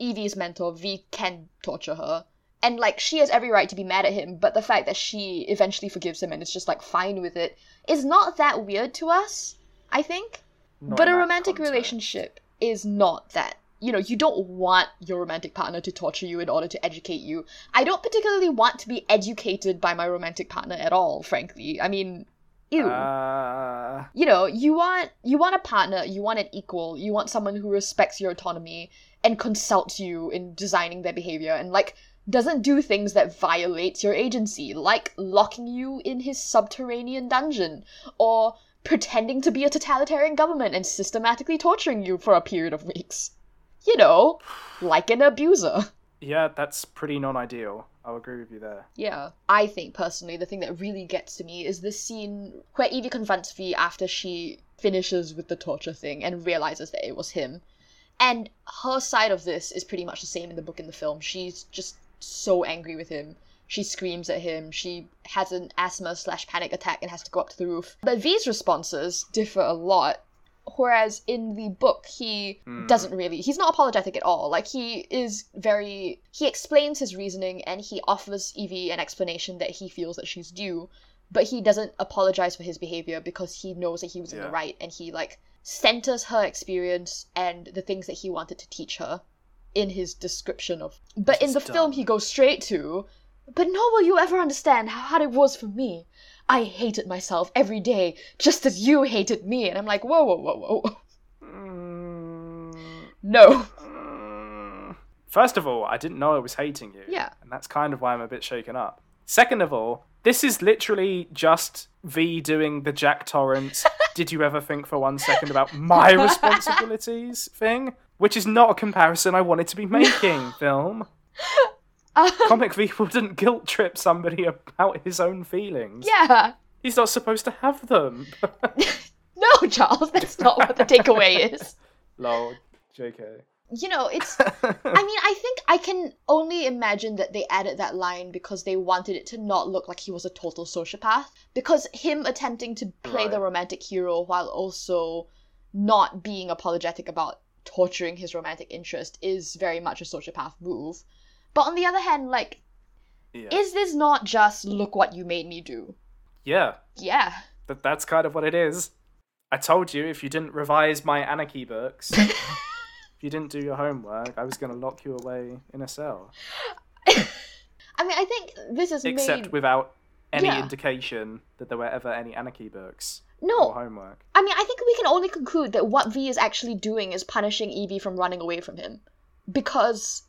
Evie's mentor, V can torture her. And, like, she has every right to be mad at him, but the fact that she eventually forgives him and is just, like, fine with it is not that weird to us, I think. Not but a romantic context. relationship is not that. You know, you don't want your romantic partner to torture you in order to educate you. I don't particularly want to be educated by my romantic partner at all, frankly. I mean, ew. Uh, you know, you want you want a partner, you want an equal, you want someone who respects your autonomy and consults you in designing their behavior and like doesn't do things that violate your agency, like locking you in his subterranean dungeon or pretending to be a totalitarian government and systematically torturing you for a period of weeks. You know, like an abuser. yeah, that's pretty non-ideal. I'll agree with you there. Yeah. I think personally the thing that really gets to me is this scene where Evie confronts V after she finishes with the torture thing and realizes that it was him. And her side of this is pretty much the same in the book and the film. She's just so angry with him. She screams at him. She has an asthma slash panic attack and has to go up to the roof. But V's responses differ a lot. Whereas in the book, he hmm. doesn't really, he's not apologetic at all. Like, he is very, he explains his reasoning and he offers Evie an explanation that he feels that she's due, but he doesn't apologize for his behavior because he knows that he was in the right and he, like, centers her experience and the things that he wanted to teach her in his description of. But in is the film, he goes straight to, but nor will you ever understand how hard it was for me. I hated myself every day, just as you hated me. And I'm like, whoa, whoa, whoa, whoa. Mm, No. mm. First of all, I didn't know I was hating you. Yeah. And that's kind of why I'm a bit shaken up. Second of all, this is literally just V doing the Jack Torrance, did you ever think for one second about my responsibilities thing? Which is not a comparison I wanted to be making, film. Comic V wouldn't guilt trip somebody about his own feelings. yeah. He's not supposed to have them. No, Charles, that's not what the takeaway is. Lol, JK. You know, it's. I mean, I think I can only imagine that they added that line because they wanted it to not look like he was a total sociopath. Because him attempting to play the romantic hero while also not being apologetic about torturing his romantic interest is very much a sociopath move. But on the other hand, like, Yeah. is this not just look what you made me do? yeah. Yeah. But that's kind of what it is. I told you if you didn't revise my Anarchy books, if you didn't do your homework, I was going to lock you away in a cell. I mean, I think this is Except made. without any Yeah. indication that there were ever any Anarchy books or No, homework. I mean, I think we can only conclude that what V is actually doing is punishing Evie from running away from him. Because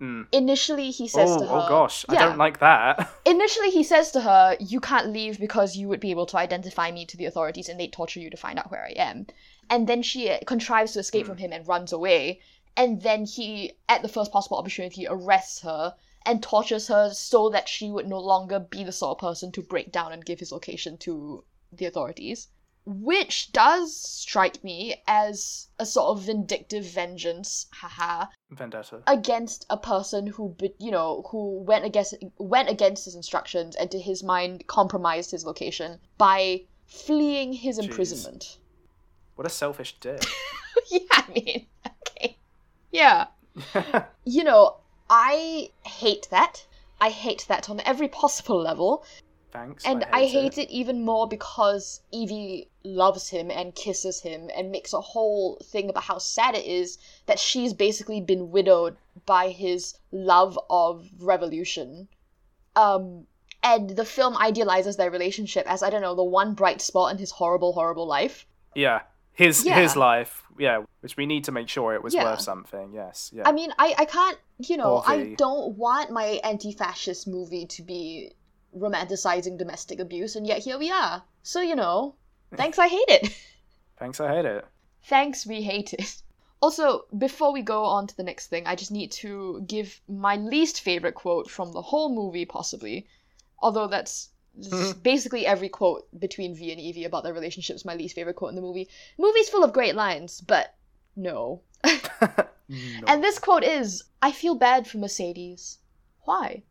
Mm. initially he says Oh, to her. oh gosh, I don't like that. Initially he says to her, You can't leave because you would be able to identify me to the authorities and they'd torture you to find out where I am. And then she uh, contrives to escape from him and runs away. And then he, at the first possible opportunity, arrests her and tortures her so that she would no longer be the sort of person to break down and give his location to the authorities. Which does strike me as a sort of vindictive vengeance, haha, Vendetta. against a person who, you know, who went against went against his instructions and to his mind compromised his location by fleeing his imprisonment. What a selfish dick. yeah, I mean, okay, yeah, you know, I hate that. I hate that on every possible level. Thanks. And I hate, it. even more because Evie loves him and kisses him and makes a whole thing about how sad it is that she's basically been widowed by his love of revolution. Um, and the film idealizes their relationship as, I don't know, the one bright spot in his horrible, horrible life. Yeah. His Yeah. his life, yeah, which we need to make sure it was Yeah. worth something. Yes, yeah. I mean, I, I can't, you know, I don't want my anti fascist movie to be romanticizing domestic abuse, and yet here we are. So, you know, thanks, I hate it. Thanks, I hate it. Thanks, we hate it. Also, before we go on to the next thing, I just need to give my least favorite quote from the whole movie, possibly. Although that's basically every quote between V and Evie about their relationship is my least favorite quote in the movie. Movie's full of great lines, but no. No. And this quote is I feel bad for Mercedes. Why?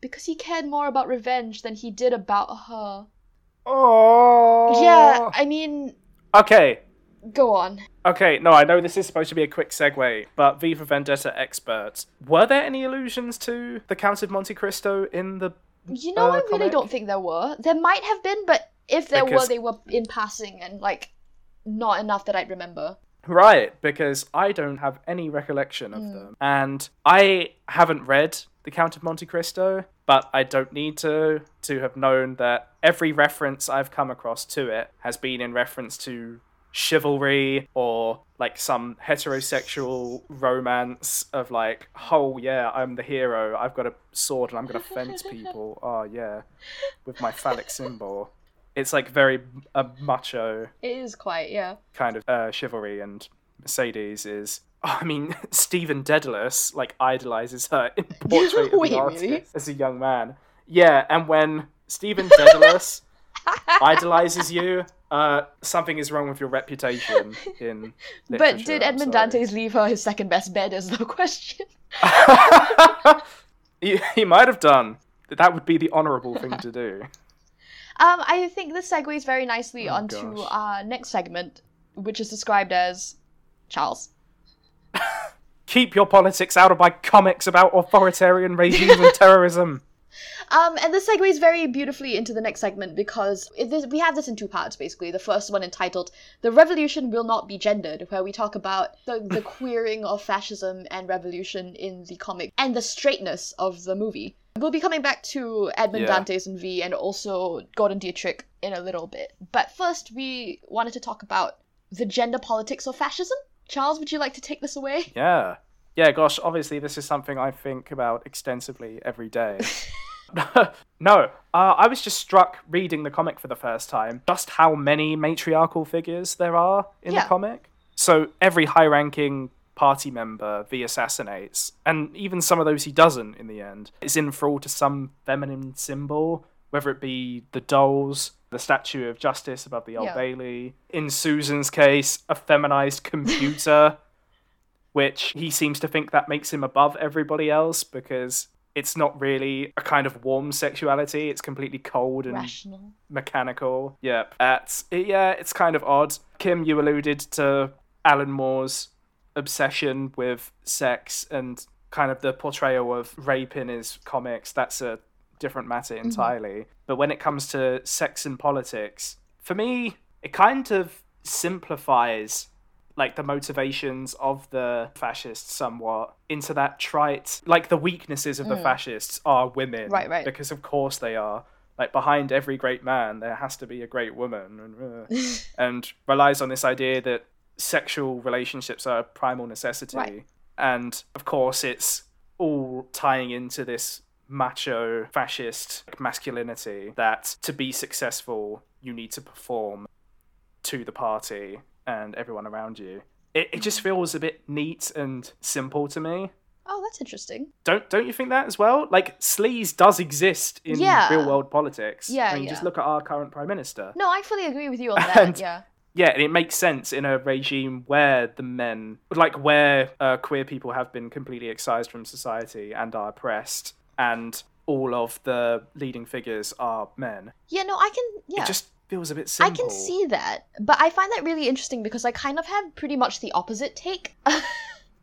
Because he cared more about revenge than he did about her. oh. Yeah, I mean, Okay. go on. Okay, no, I know this is supposed to be a quick segue, but V for Vendetta experts. Were there any allusions to the Count of Monte Cristo in the You know, uh, I really comic? don't think there were. There might have been, but if there were, they were in passing and like not enough that I'd remember. Right, because I don't have any recollection of them. And I haven't read The Count of Monte Cristo, but I don't need to to have known that every reference I've come across to it has been in reference to chivalry or like some heterosexual romance of like, oh yeah, I'm the hero, I've got a sword and I'm gonna fence people. Oh yeah, with my phallic symbol. It's like very a macho It is quite, yeah. kind of uh, chivalry and Mercedes is I mean Stephen Dedalus like idolizes her in Portrait of Wait, Artist really? as a young man. Yeah, and when Stephen Dedalus idolizes you, uh, something is wrong with your reputation in But did I'm Edmund. Dantes leave her his second best bed? Is the question. he, he might have done. That would be the honourable thing to do. Um, I think this segues very nicely Oh, onto gosh. our next segment, which is described as Charles. Keep your politics out of my comics about authoritarian regimes and terrorism. Um, and this segues very beautifully into the next segment because we have this in two parts basically. The first one entitled "The Revolution Will Not Be Gendered," where we talk about the, the queering of fascism and revolution in the comic and the straightness of the movie. We'll be coming back to Edmund Yeah. Dantes and V and also Gordon Dietrich in a little bit. But first, we wanted to talk about the gender politics of fascism. Charles, would you like to take this away? Yeah. Yeah, gosh, obviously this is something I think about extensively every day. no, uh, I was just struck reading the comic for the first time just how many matriarchal figures there are in Yeah. the comic. So every high ranking party member V assassinates, and even some of those he doesn't in the end, is in thrall to some feminine symbol, whether it be the dolls, the statue of justice above the Old Yeah. Bailey, in Susan's case, a feminized computer which he seems to think that makes him above everybody else because it's not really a kind of warm sexuality. It's completely cold and Rational. mechanical. Yep. It's, yeah, it's kind of odd. Kim, you alluded to Alan Moore's obsession with sex and kind of the portrayal of rape in his comics. That's a different matter entirely. But when it comes to sex and politics, for me, it kind of simplifies like the motivations of the fascists somewhat into that trite like the weaknesses of the fascists are women. Right, right. because of course they are. Like behind every great man there has to be a great woman. And, uh, and relies on this idea that sexual relationships are a primal necessity. Right. and of course it's all tying into this macho fascist masculinity that to be successful you need to perform to the party and everyone around you. It, it just feels a bit neat and simple to me. Oh, that's interesting. Don't don't you think that as well? Like sleaze does exist in Yeah. real world politics. Yeah, I mean, just look at our current prime minister. No, I fully agree with you on that. And- yeah. Yeah, and it makes sense in a regime where the men, like where uh, queer people have been completely excised from society and are oppressed, and all of the leading figures are men. Yeah, no, I can. Yeah. It just feels a bit I can see that, but I find that really interesting because I kind of have pretty much the opposite take.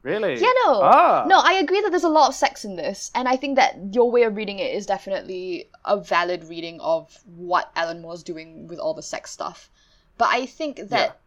Really? Yeah, no. Ah. No, I agree that there's a lot of sex in this, and I think that your way of reading it is definitely a valid reading of what Alan Moore's doing with all the sex stuff. But I think that,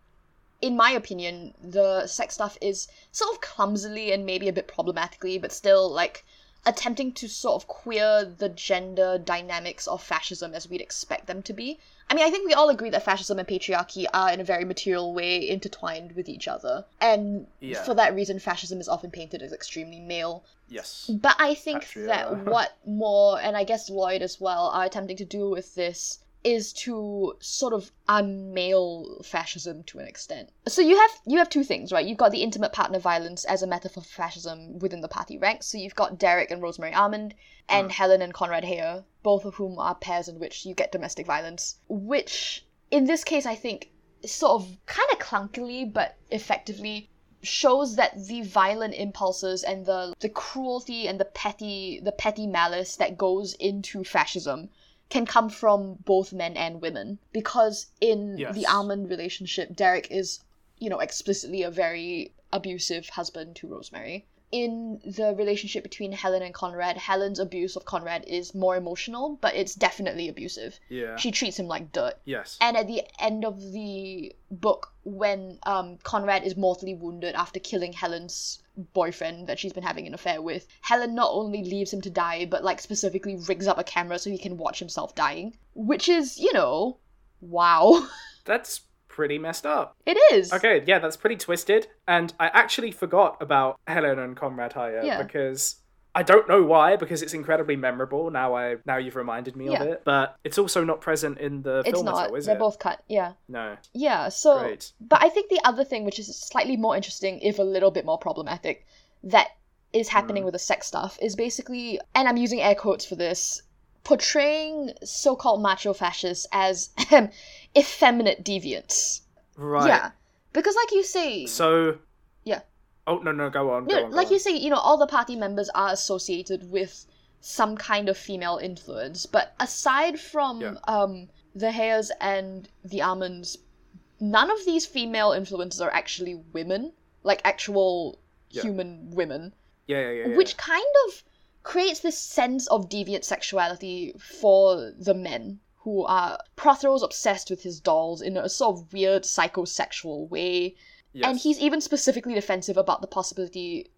in my opinion, the sex stuff is sort of clumsily and maybe a bit problematically, but still like attempting to sort of queer the gender dynamics of fascism as we'd expect them to be. I mean, I think we all agree that fascism and patriarchy are in a very material way intertwined with each other. And Yeah. for that reason, fascism is often painted as extremely male. Yes. But I think that what Moore and I guess Lloyd as well are attempting to do with this is to sort of unmale fascism to an extent. So you have you have two things, right? You've got the intimate partner violence as a metaphor for fascism within the party ranks. So you've got Derek and Rosemary Almond and mm. Helen and Conrad Heyer, both of whom are pairs in which you get domestic violence, which in this case I think sort of kind of clunkily but effectively shows that the violent impulses and the the cruelty and the petty the petty malice that goes into fascism can come from both men and women because in Yes. the almond relationship derek is you know explicitly a very abusive husband to rosemary in the relationship between helen and conrad helen's abuse of conrad is more emotional but it's definitely abusive Yeah. she treats him like dirt yes. and at the end of the book, when um, Conrad is mortally wounded after killing Helen's boyfriend that she's been having an affair with, Helen not only leaves him to die, but like specifically rigs up a camera so he can watch himself dying. Which is, you know, wow. That's pretty messed up. It is. Okay, yeah, that's pretty twisted. And I actually forgot about Helen and Conrad Heyer Yeah. because I don't know why, because it's incredibly memorable. Now I now you've reminded me Yeah. of it. But it's also not present in the It's film at not. all, is They're it? both cut. Yeah. No. Yeah, so Great. but I think the other thing which is slightly more interesting if a little bit more problematic that is happening Mm. with the sex stuff is basically and I'm using air quotes for this portraying so-called macho fascists as effeminate deviants. Right. Yeah. Because like you say So. Oh no no go on, go no, on. go like on. you say, you know, all the party members are associated with some kind of female influence, but aside from Yeah. um the Heyers and the almonds, none of these female influences are actually women, like actual Yeah. human women, Yeah, yeah, yeah. yeah. which kind of creates this sense of deviant sexuality for the men who are Prothero's obsessed with his dolls in a sort of weird psychosexual way yes. and he's even specifically defensive about the possibility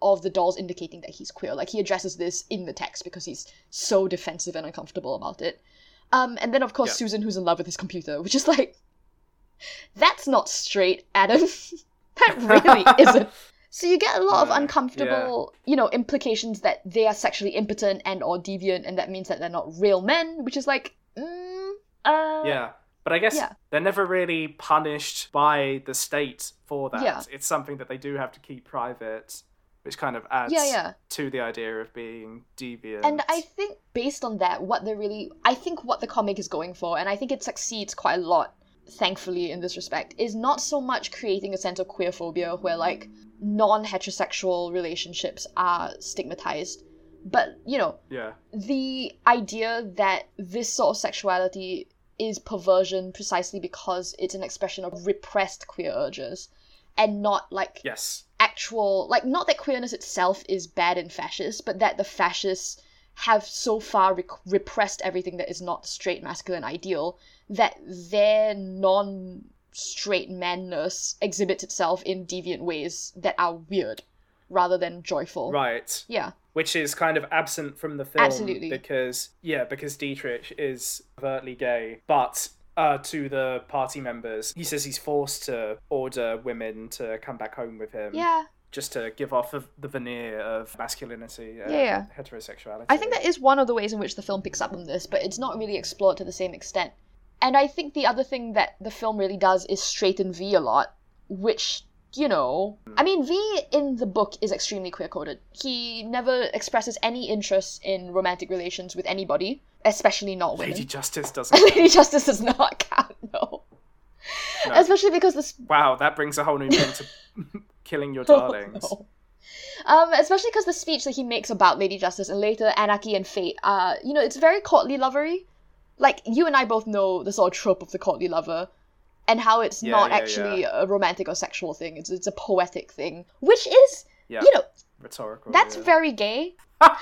of the dolls indicating that he's queer. Like he addresses this in the text because he's so defensive and uncomfortable about it. Um, and then of course Yeah. Susan, who's in love with his computer, which is like, that's not straight, Adam. that really isn't. So you get a lot of No, uncomfortable, you know, implications that they are sexually impotent and or deviant, and that means that they're not real men, which is like, mm, uh, Yeah. But I guess Yeah. they're never really punished by the state for that. Yeah. It's something that they do have to keep private, which kind of adds Yeah, yeah. to the idea of being deviant. And I think based on that, what they're really, I think what the comic is going for, and I think it succeeds quite a lot, thankfully, in this respect, is not so much creating a sense of queer phobia where like non heterosexual relationships are stigmatized, but you know, Yeah. the idea that this sort of sexuality is perversion precisely because it's an expression of repressed queer urges and not like Yes. actual like not that queerness itself is bad and fascist but that the fascists have so far rec- repressed everything that is not the straight masculine ideal that their non straight manness exhibits itself in deviant ways that are weird rather than joyful Right. yeah Which is kind of absent from the film. Absolutely. Because, yeah, because Dietrich is overtly gay. But uh, to the party members, he says he's forced to order women to come back home with him. yeah Just to give off of the veneer of masculinity and Yeah, yeah. heterosexuality. I think that is one of the ways in which the film picks up on this, but it's not really explored to the same extent. And I think the other thing that the film really does is straighten V a lot, which, you know, I mean, V in the book is extremely queer coded. He never expresses any interest in romantic relations with anybody, especially not women. Lady Justice doesn't. Lady Justice does not count, no. No. Especially because this Wow, that brings a whole new meaning to killing your Oh, darlings. no. Um, especially because the speech that he makes about Lady Justice and later Anarchy and Fate, uh, you know, it's very courtly lovery. Like you and I both know the sort of trope of the courtly lover, and how it's Yeah, not yeah, actually a romantic or sexual thing. It's it's a poetic thing, which is Yeah. You know, Rhetorical. that's yeah. very gay.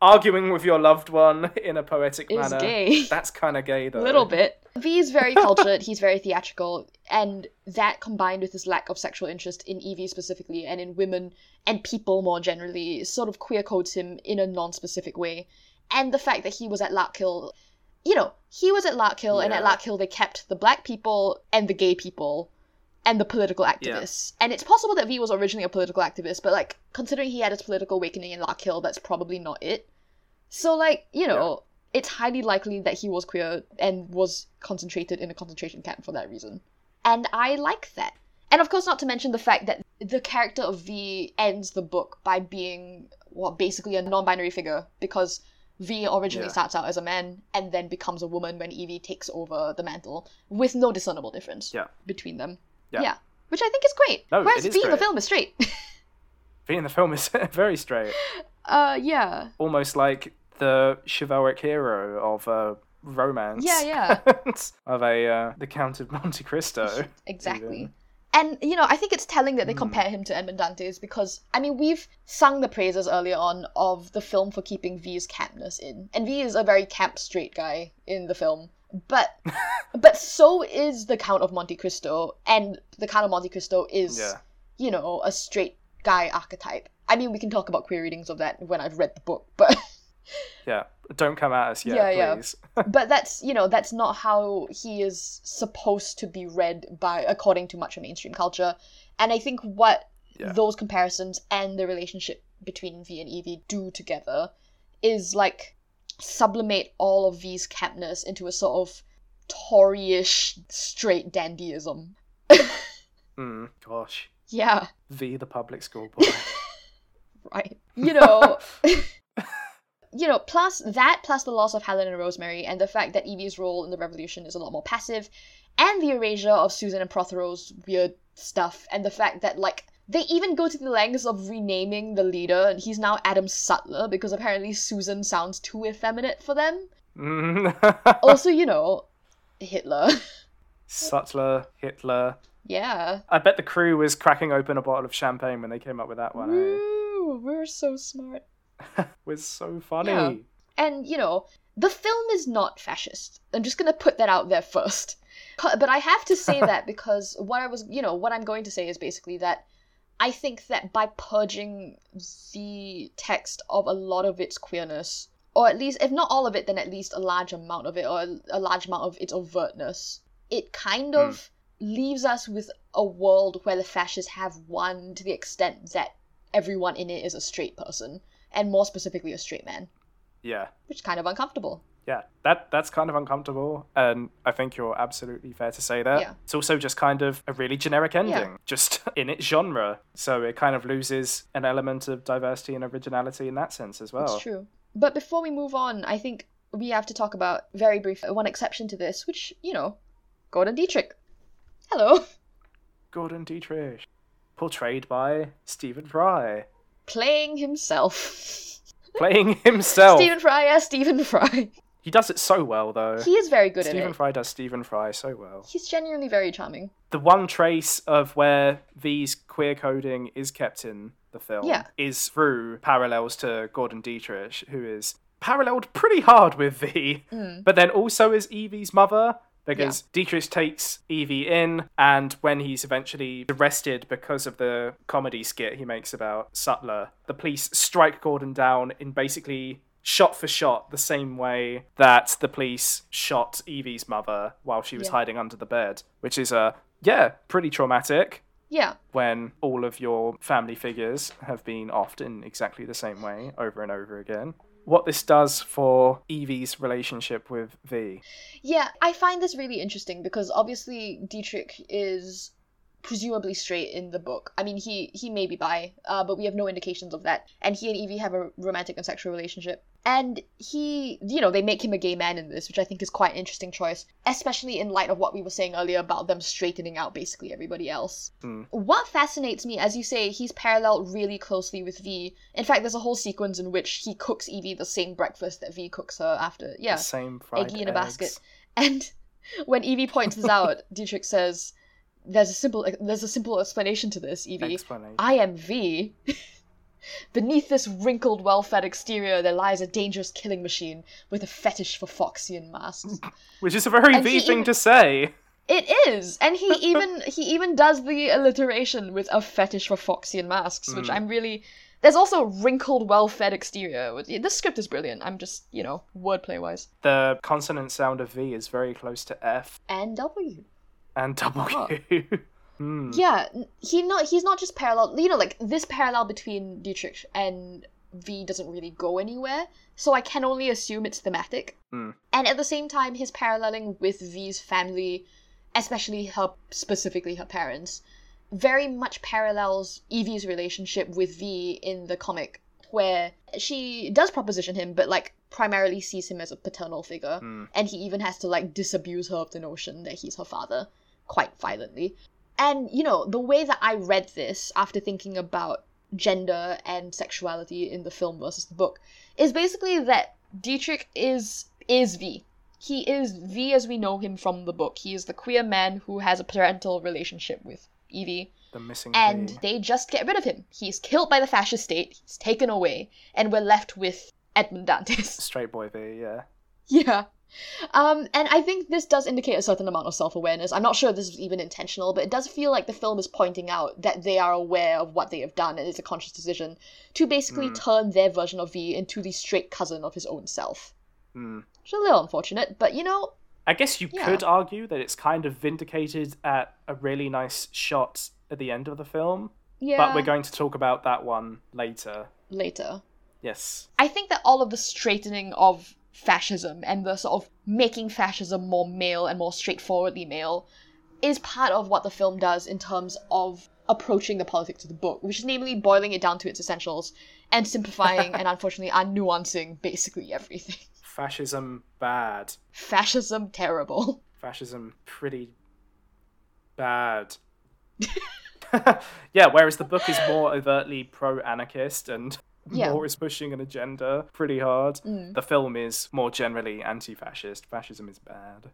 Arguing with your loved one in a poetic Is manner. gay. That's kind of gay, though. A little bit. V is very cultured, he's very theatrical, and that combined with his lack of sexual interest in Evie specifically and in women and people more generally sort of queer codes him in a non specific way. And the fact that he was at Larkhill, you know, he was at Larkhill, and at Yeah. Larkhill they kept the black people and the gay people and the political activists. And it's possible that V was originally a political activist, but like considering he had his political awakening in Larkhill, that's probably not it. So like, you know, it's highly likely that he was queer and was concentrated in a concentration camp for that reason. And I like that. And of course not to mention the fact that the character of V ends the book by being what basically a non-binary figure because V originally Yeah. starts out as a man and then becomes a woman when Evie takes over the mantle with no discernible difference Yeah. between them. Yeah. Which I think is great. No, Whereas V in the film is straight. V in the film is very straight. uh yeah. Almost like the chivalric hero of a romance. Yeah, yeah. of a uh, the Count of Monte Cristo. Exactly. even. And you know, I think it's telling that they Mm. compare him to Edmund Dantes because I mean we've sung the praises earlier on of the film for keeping V's campness in, and V is a very camp straight guy in the film, but but so is the Count of Monte Cristo, and the Count of Monte Cristo is Yeah. you know a straight guy archetype. I mean, we can talk about queer readings of that when I've read the book, but Yeah. Don't come at us yet, Yeah, yeah. please. but that's you know that's not how he is supposed to be read by according to much of mainstream culture and i think what Yeah. those comparisons and the relationship between v and evie do together is like sublimate all of v's campness into a sort of toryish straight dandyism Mm, gosh. yeah V the public school boy. right you know you know plus that plus the loss of helen and rosemary and the fact that evie's role in the revolution is a lot more passive and the erasure of susan and prothero's weird stuff and the fact that like they even go to the lengths of renaming the leader and he's now adam sutler because apparently susan sounds too effeminate for them Mm. also you know hitler Sutler, Hitler. yeah I bet the crew was cracking open a bottle of champagne when they came up with that one. Eh? Woo, we're so smart was so funny. Yeah. And, you know, the film is not fascist. I'm just going to put that out there first. But I have to say that because what I was, you know, what I'm going to say is basically that I think that by purging the text of a lot of its queerness, or at least, if not all of it, then at least a large amount of it, or a, a large amount of its overtness, it kind hmm. of leaves us with a world where the fascists have won to the extent that everyone in it is a straight person, and more specifically a straight man Yeah. which is kind of uncomfortable. Yeah, that that's kind of uncomfortable, and I think you're absolutely fair to say that. Yeah. It's also just kind of a really generic ending, just in its genre. So it kind of loses an element of diversity and originality in that sense as well. It's true. But before we move on, I think we have to talk about very brief uh, one exception to this, which you know, Gordon Dietrich. Hello, Gordon Dietrich, portrayed by Stephen Fry, playing himself. playing himself. Stephen Fry as Stephen Fry. He does it so well, though. He is very good Stephen in it. Stephen Fry does Stephen Fry so well. He's genuinely very charming. the one trace of where V's queer coding is kept in the film Yeah. is through parallels to Gordon Dietrich, who is paralleled pretty hard with V, Mm. but then also is Evie's mother. Because Dietrich takes Evie in, and when he's eventually arrested because of the comedy skit he makes about Sutler, the police strike Gordon down in basically shot for shot the same way that the police shot Evie's mother while she was Yeah. hiding under the bed, which is uh, yeah, pretty traumatic Yeah, when all of your family figures have been offed in exactly the same way over and over again. What this does for Evie's relationship with V. yeah. I find this really interesting because obviously Dietrich is presumably straight in the book. I mean, he he may be bi, uh, but we have no indications of that. And he and Evie have a romantic and sexual relationship. And he, you know, they make him a gay man in this, which I think is quite an interesting choice, especially in light of what we were saying earlier about them straightening out basically everybody else. Hmm. What fascinates me, as you say, he's paralleled really closely with V. In fact, there's a whole sequence in which he cooks Evie the same breakfast that V cooks her after. Yeah The same fried eggy in a basket. And when Evie points this out, Dietrich says, "There's a simple there's a simple explanation to this, Evie. Explanation. I am V." Beneath this wrinkled, well fed exterior, there lies a dangerous killing machine with a fetish for Fawkesian masks. Which is a very And V thing even- to say. It is, and he even he even does the alliteration with a fetish for Fawkesian masks, which Mm. I'm really. There's also wrinkled, well-fed exterior. This script is brilliant. I'm just, you know, wordplay wise. The consonant sound of V is very close to F And W. and W. Hmm. Yeah, he not he's not just parallel. You know, like this parallel between Dietrich and V doesn't really go anywhere. So I can only assume it's thematic. Mm. And at the same time, his paralleling with V's family, especially her specifically her parents, very much parallels Evie's relationship with V in the comic, where she does proposition him, but like primarily sees him as a paternal figure, Mm. and he even has to like disabuse her of the notion that he's her father quite violently. And you know, the way that I read this after thinking about gender and sexuality in the film versus the book is basically that Dietrich is is V. He is V as we know him from the book. He is the queer man who has a parental relationship with Evie, The missing and they just get rid of him. He's killed by the fascist state. He's taken away, and we're left with Edmund Dantes. Straight boy V, yeah. Yeah. Um, and I think this does indicate a certain amount of self awareness. I'm not sure if this is even intentional, but it does feel like the film is pointing out that they are aware of what they have done and it's a conscious decision to basically Mm. turn their version of V into the straight cousin of his own self. Hmm. Which is a little unfortunate, but you know, I guess you Yeah. could argue that it's kind of vindicated at a really nice shot at the end of the film, yeah, but we're going to talk about that one later. later. Yes. I think that all of the straightening of fascism and the sort of making fascism more male and more straightforwardly male is part of what the film does in terms of approaching the politics of the book, which is namely boiling it down to its essentials and simplifying and unfortunately unnuancing basically everything. Fascism bad. Fascism terrible. Fascism pretty bad. yeah, whereas the book is more overtly pro anarchist and Yeah. more is pushing an agenda pretty hard. Mm. The film is more generally anti fascist. Fascism is bad.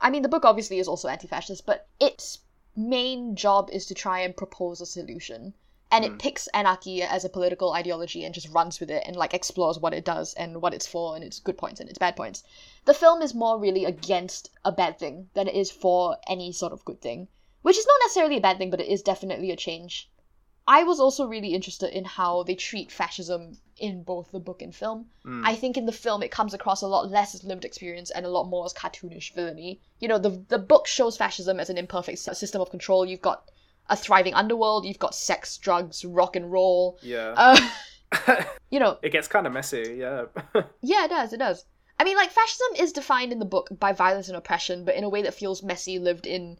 I mean, the book obviously is also anti fascist, but its main job is to try and propose a solution. And Mm. it picks anarchy as a political ideology and just runs with it and like explores what it does and what it's for and its good points and its bad points. The film is more really against a bad thing than it is for any sort of good thing, which is not necessarily a bad thing, but it is definitely a change. I was also really interested in how they treat fascism in both the book and film. Mm. I think in the film it comes across a lot less as lived experience and a lot more as cartoonish villainy. You know, the the book shows fascism as an imperfect system of control. You've got a thriving underworld. You've got sex, drugs, rock and roll. yeah. Uh, you know, it gets kind of messy, yeah. yeah, it does. It does. I mean, like fascism is defined in the book by violence and oppression, but in a way that feels messy, lived in,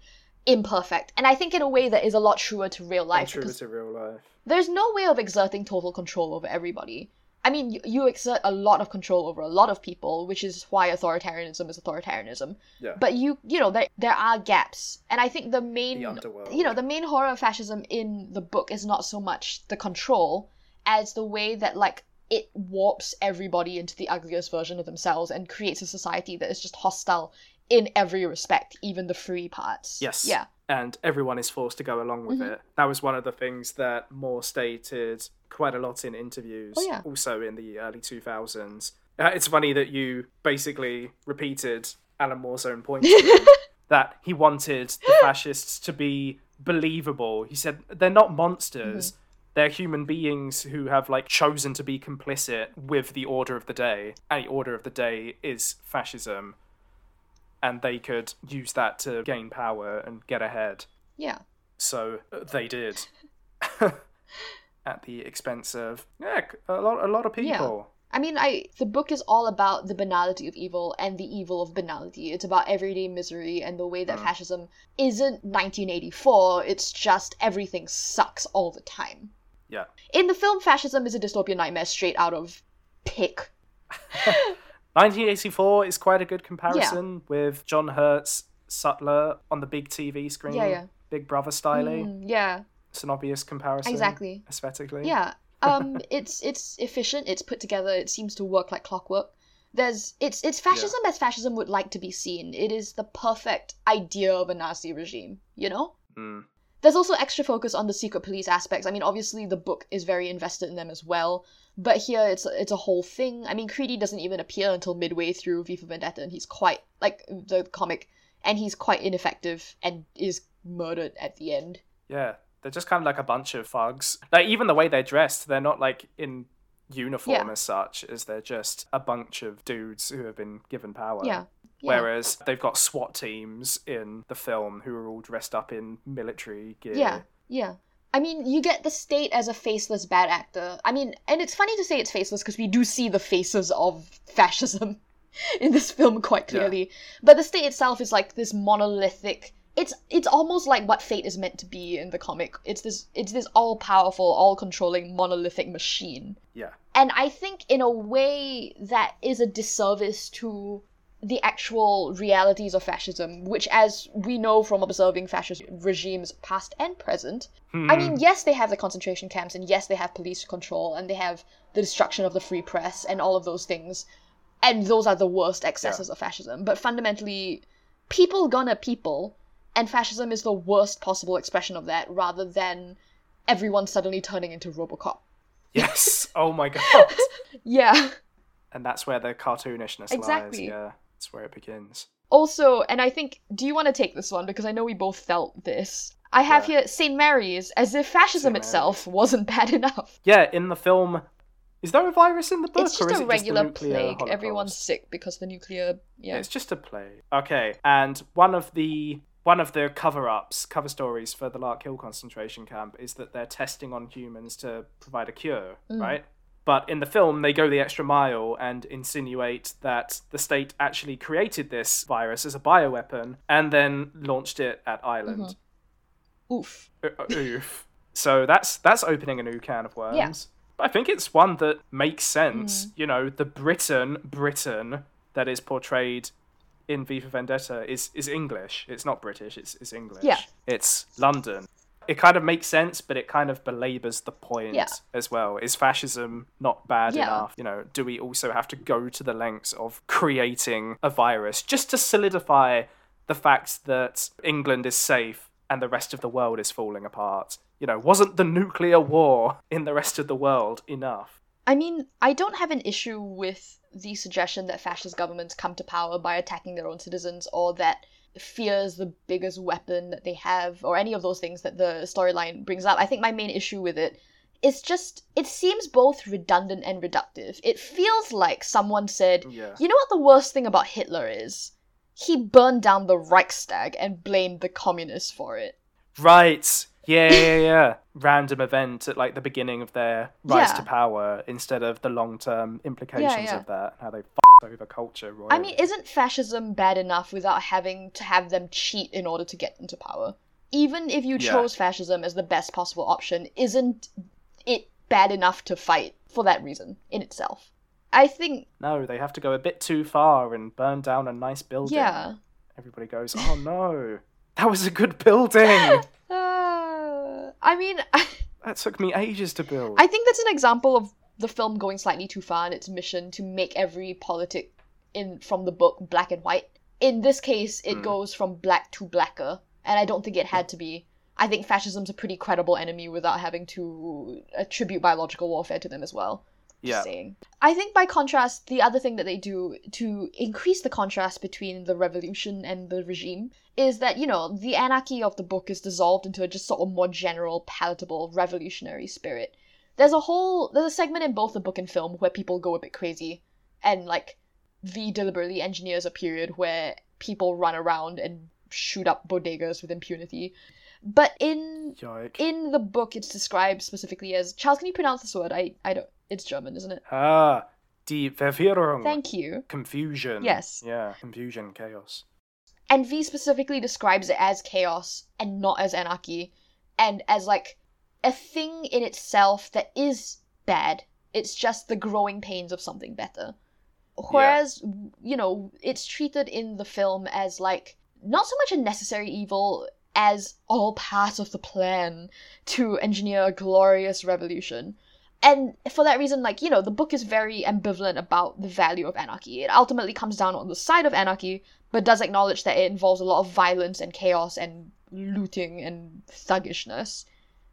imperfect, and I think in a way that is a lot truer to real life. True because to real life. there's no way of exerting total control over everybody. I mean, you, you exert a lot of control over a lot of people, which is why authoritarianism is authoritarianism. Yeah. But you, you know, there there are gaps, and I think the main, the you know, the main horror of fascism in the book is not so much the control as the way that like it warps everybody into the ugliest version of themselves and creates a society that is just hostile in every respect, even the free parts. Yes. Yeah. and everyone is forced to go along with Mhm. it. That was one of the things that Moore stated quite a lot in interviews, Oh, yeah. also in the early 2000s. Uh, it's funny that you basically repeated Alan Moore's own point that he wanted the fascists to be believable. He said they're not monsters. Mm-hmm. They're human beings who have like chosen to be complicit with the order of the day. And the order of the day is fascism. And they could use that to gain power and get ahead. Yeah. So uh, they did. At the expense of yeah, a lot a lot of people. Yeah. I mean, I the book is all about the banality of evil and the evil of banality. It's about everyday misery and the way that Mm. fascism isn't 1984. It's just everything sucks all the time. Yeah. In the film, fascism is a dystopian nightmare straight out of Pick. 1984 is quite a good comparison with John Hurt's Sutler on the big TV screen. Yeah, yeah. Big Brother styling. Mm, yeah, It's an obvious comparison. exactly. Aesthetically. Yeah. Um, it's it's efficient. It's put together. It seems to work like clockwork. There's it's it's fascism as fascism would like to be seen. It is the perfect idea of a Nazi regime. You know. Mm. There's also extra focus on the secret police aspects. I mean, obviously the book is very invested in them as well, but here it's it's a whole thing. I mean, Creedy doesn't even appear until midway through V for Vendetta, and he's quite like the comic, and he's quite ineffective and is murdered at the end. Yeah, they're just kind of like a bunch of thugs. Like even the way they're dressed, they're not like in uniform Yeah. as such, as they're just a bunch of dudes who have been given power. Yeah. Yeah. Whereas they've got SWAT teams in the film who are all dressed up in military gear. Yeah, yeah. I mean, you get the state as a faceless bad actor. I mean, and it's funny to say it's faceless because we do see the faces of fascism in this film quite Yeah. clearly. But the state itself is like this monolithic. It's it's almost like what fate is meant to be in the comic. It's this it's this all powerful, all controlling monolithic machine. Yeah. And I think in a way that is a disservice to the actual realities of fascism, which, as we know from observing fascist regimes past and present, I mean, hmm. yes, they have the concentration camps, and yes, they have police control, and they have the destruction of the free press, and all of those things. And those are the worst excesses of fascism. But fundamentally, people gonna people, and fascism is the worst possible expression of that, rather than everyone suddenly turning into Robocop. Yes. oh my god. Yeah. and that's where the cartoonishness Exactly. lies. Yeah. That's where it begins. Also, and I think, do you want to take this one? Because I know we both felt this. I have Yeah. here St. Mary's, as if fascism itself wasn't bad enough. Yeah, in the film, is there a virus in the book, it's or just is a it regular just plague. Holocaust? Everyone's sick because the nuclear. Yeah. It's just a plague. Okay, and one of the one of the cover-ups, cover stories for the Lark Hill concentration camp is that they're testing on humans to provide a cure, Mm. right? But in the film, they go the extra mile and insinuate that the state actually created this virus as a bioweapon and then launched it at Ireland. Mm-hmm. Oof. Uh, uh, Oof. So that's that's opening a new can of worms. Yeah. But I think it's one that makes sense. Mm. You know, the Britain Britain that is portrayed in V for Vendetta is is English. It's not British. It's it's English. Yeah. It's London. It kind of makes sense, but it kind of belabors the point Yeah. as well. Is fascism not bad Yeah. enough? You know, do we also have to go to the lengths of creating a virus just to solidify the fact that England is safe and the rest of the world is falling apart? You know, wasn't the nuclear war in the rest of the world enough? I mean, I don't have an issue with the suggestion that fascist governments come to power by attacking their own citizens or that fear is the biggest weapon that they have or any of those things that the storyline brings up. I think my main issue with it is just it seems both redundant and reductive. It feels like someone said, Yeah. you know what the worst thing about Hitler is? He burned down the Reichstag and blamed the communists for it. Right. Yeah, yeah, yeah. Random event at like the beginning of their rise Yeah. to power instead of the long term implications yeah. of that, how they f over culture. Royally. I mean, isn't fascism bad enough without having to have them cheat in order to get into power? Even if you Yeah. chose fascism as the best possible option, isn't it bad enough to fight for that reason in itself? I think, no, they have to go a bit too far and burn down a nice building. yeah. Everybody goes, oh no, that was a good building. Uh, I mean, that took me ages to build. I think that's an example of the film going slightly too far in its mission to make every politic in from the book black and white. In this case, it Hmm. goes from black to blacker, and I don't think it had to be. I think fascism's a pretty credible enemy without having to attribute biological warfare to them as well. Yeah. saying. I think by contrast, the other thing that they do to increase the contrast between the revolution and the regime is that, you know, the anarchy of the book is dissolved into a just sort of more general, palatable, revolutionary spirit. There's a whole there's a segment in both the book and film where people go a bit crazy and like V deliberately engineers a period where people run around and shoot up bodegas with impunity. But in Yoik. in the book it's described specifically as Charles, can you pronounce this word? I I don't it's German, isn't it? ah, die Verwirrung. Thank you. Confusion. Yes. Yeah, confusion, chaos. And V specifically describes it as chaos and not as anarchy, and as like a thing in itself that is bad. It's just the growing pains of something better. Whereas, you know, it's treated in the film as like not so much a necessary evil as all part of the plan to engineer a glorious revolution. And for that reason, like, you know, the book is very ambivalent about the value of anarchy. It ultimately comes down on the side of anarchy, but does acknowledge that it involves a lot of violence and chaos and looting and thuggishness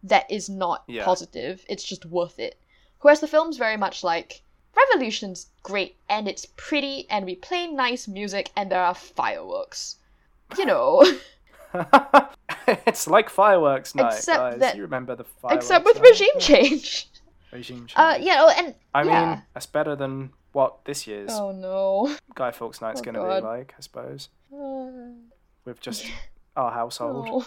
that is not Yeah. positive. It's just worth it. Whereas the film's very much like Revolution's great and it's pretty and we play nice music and there are fireworks. You know, it's like fireworks night, Except guys. that- you remember the fireworks except with night? regime change. Regime change. Uh, yeah, oh, and I yeah. mean, that's better than what this year's oh no. Guy Fawkes Night's Oh, going to God. be like, I suppose, Uh, with just our household. no.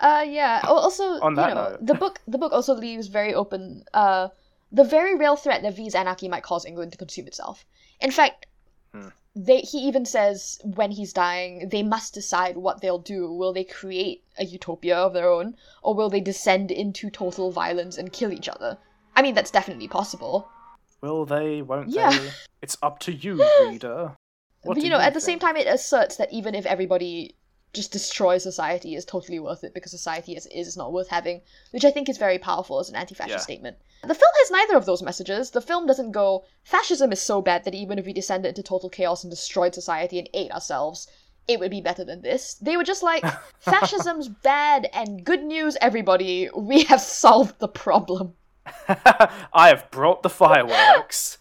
Uh, yeah. Also, On you know, note. the book the book also leaves very open uh the very real threat that V's anarchy might cause England to consume itself. In fact, Hmm. they he even says when he's dying, they must decide what they'll do. Will they create a utopia of their own, or will they descend into total violence and kill each other? I mean, that's definitely possible. Will they? Won't Yeah. they? It's up to you, reader. What but you know, at the same time, it asserts that even if everybody just destroy society, is totally worth it because society as it is is not worth having, which I think is very powerful as an anti-fascist Yeah. statement. The film has neither of those messages. The film doesn't go, fascism is so bad that even if we descended into total chaos and destroyed society and ate ourselves, it would be better than this. They were just like, fascism's bad and good news, everybody. We have solved the problem. I have brought the fireworks,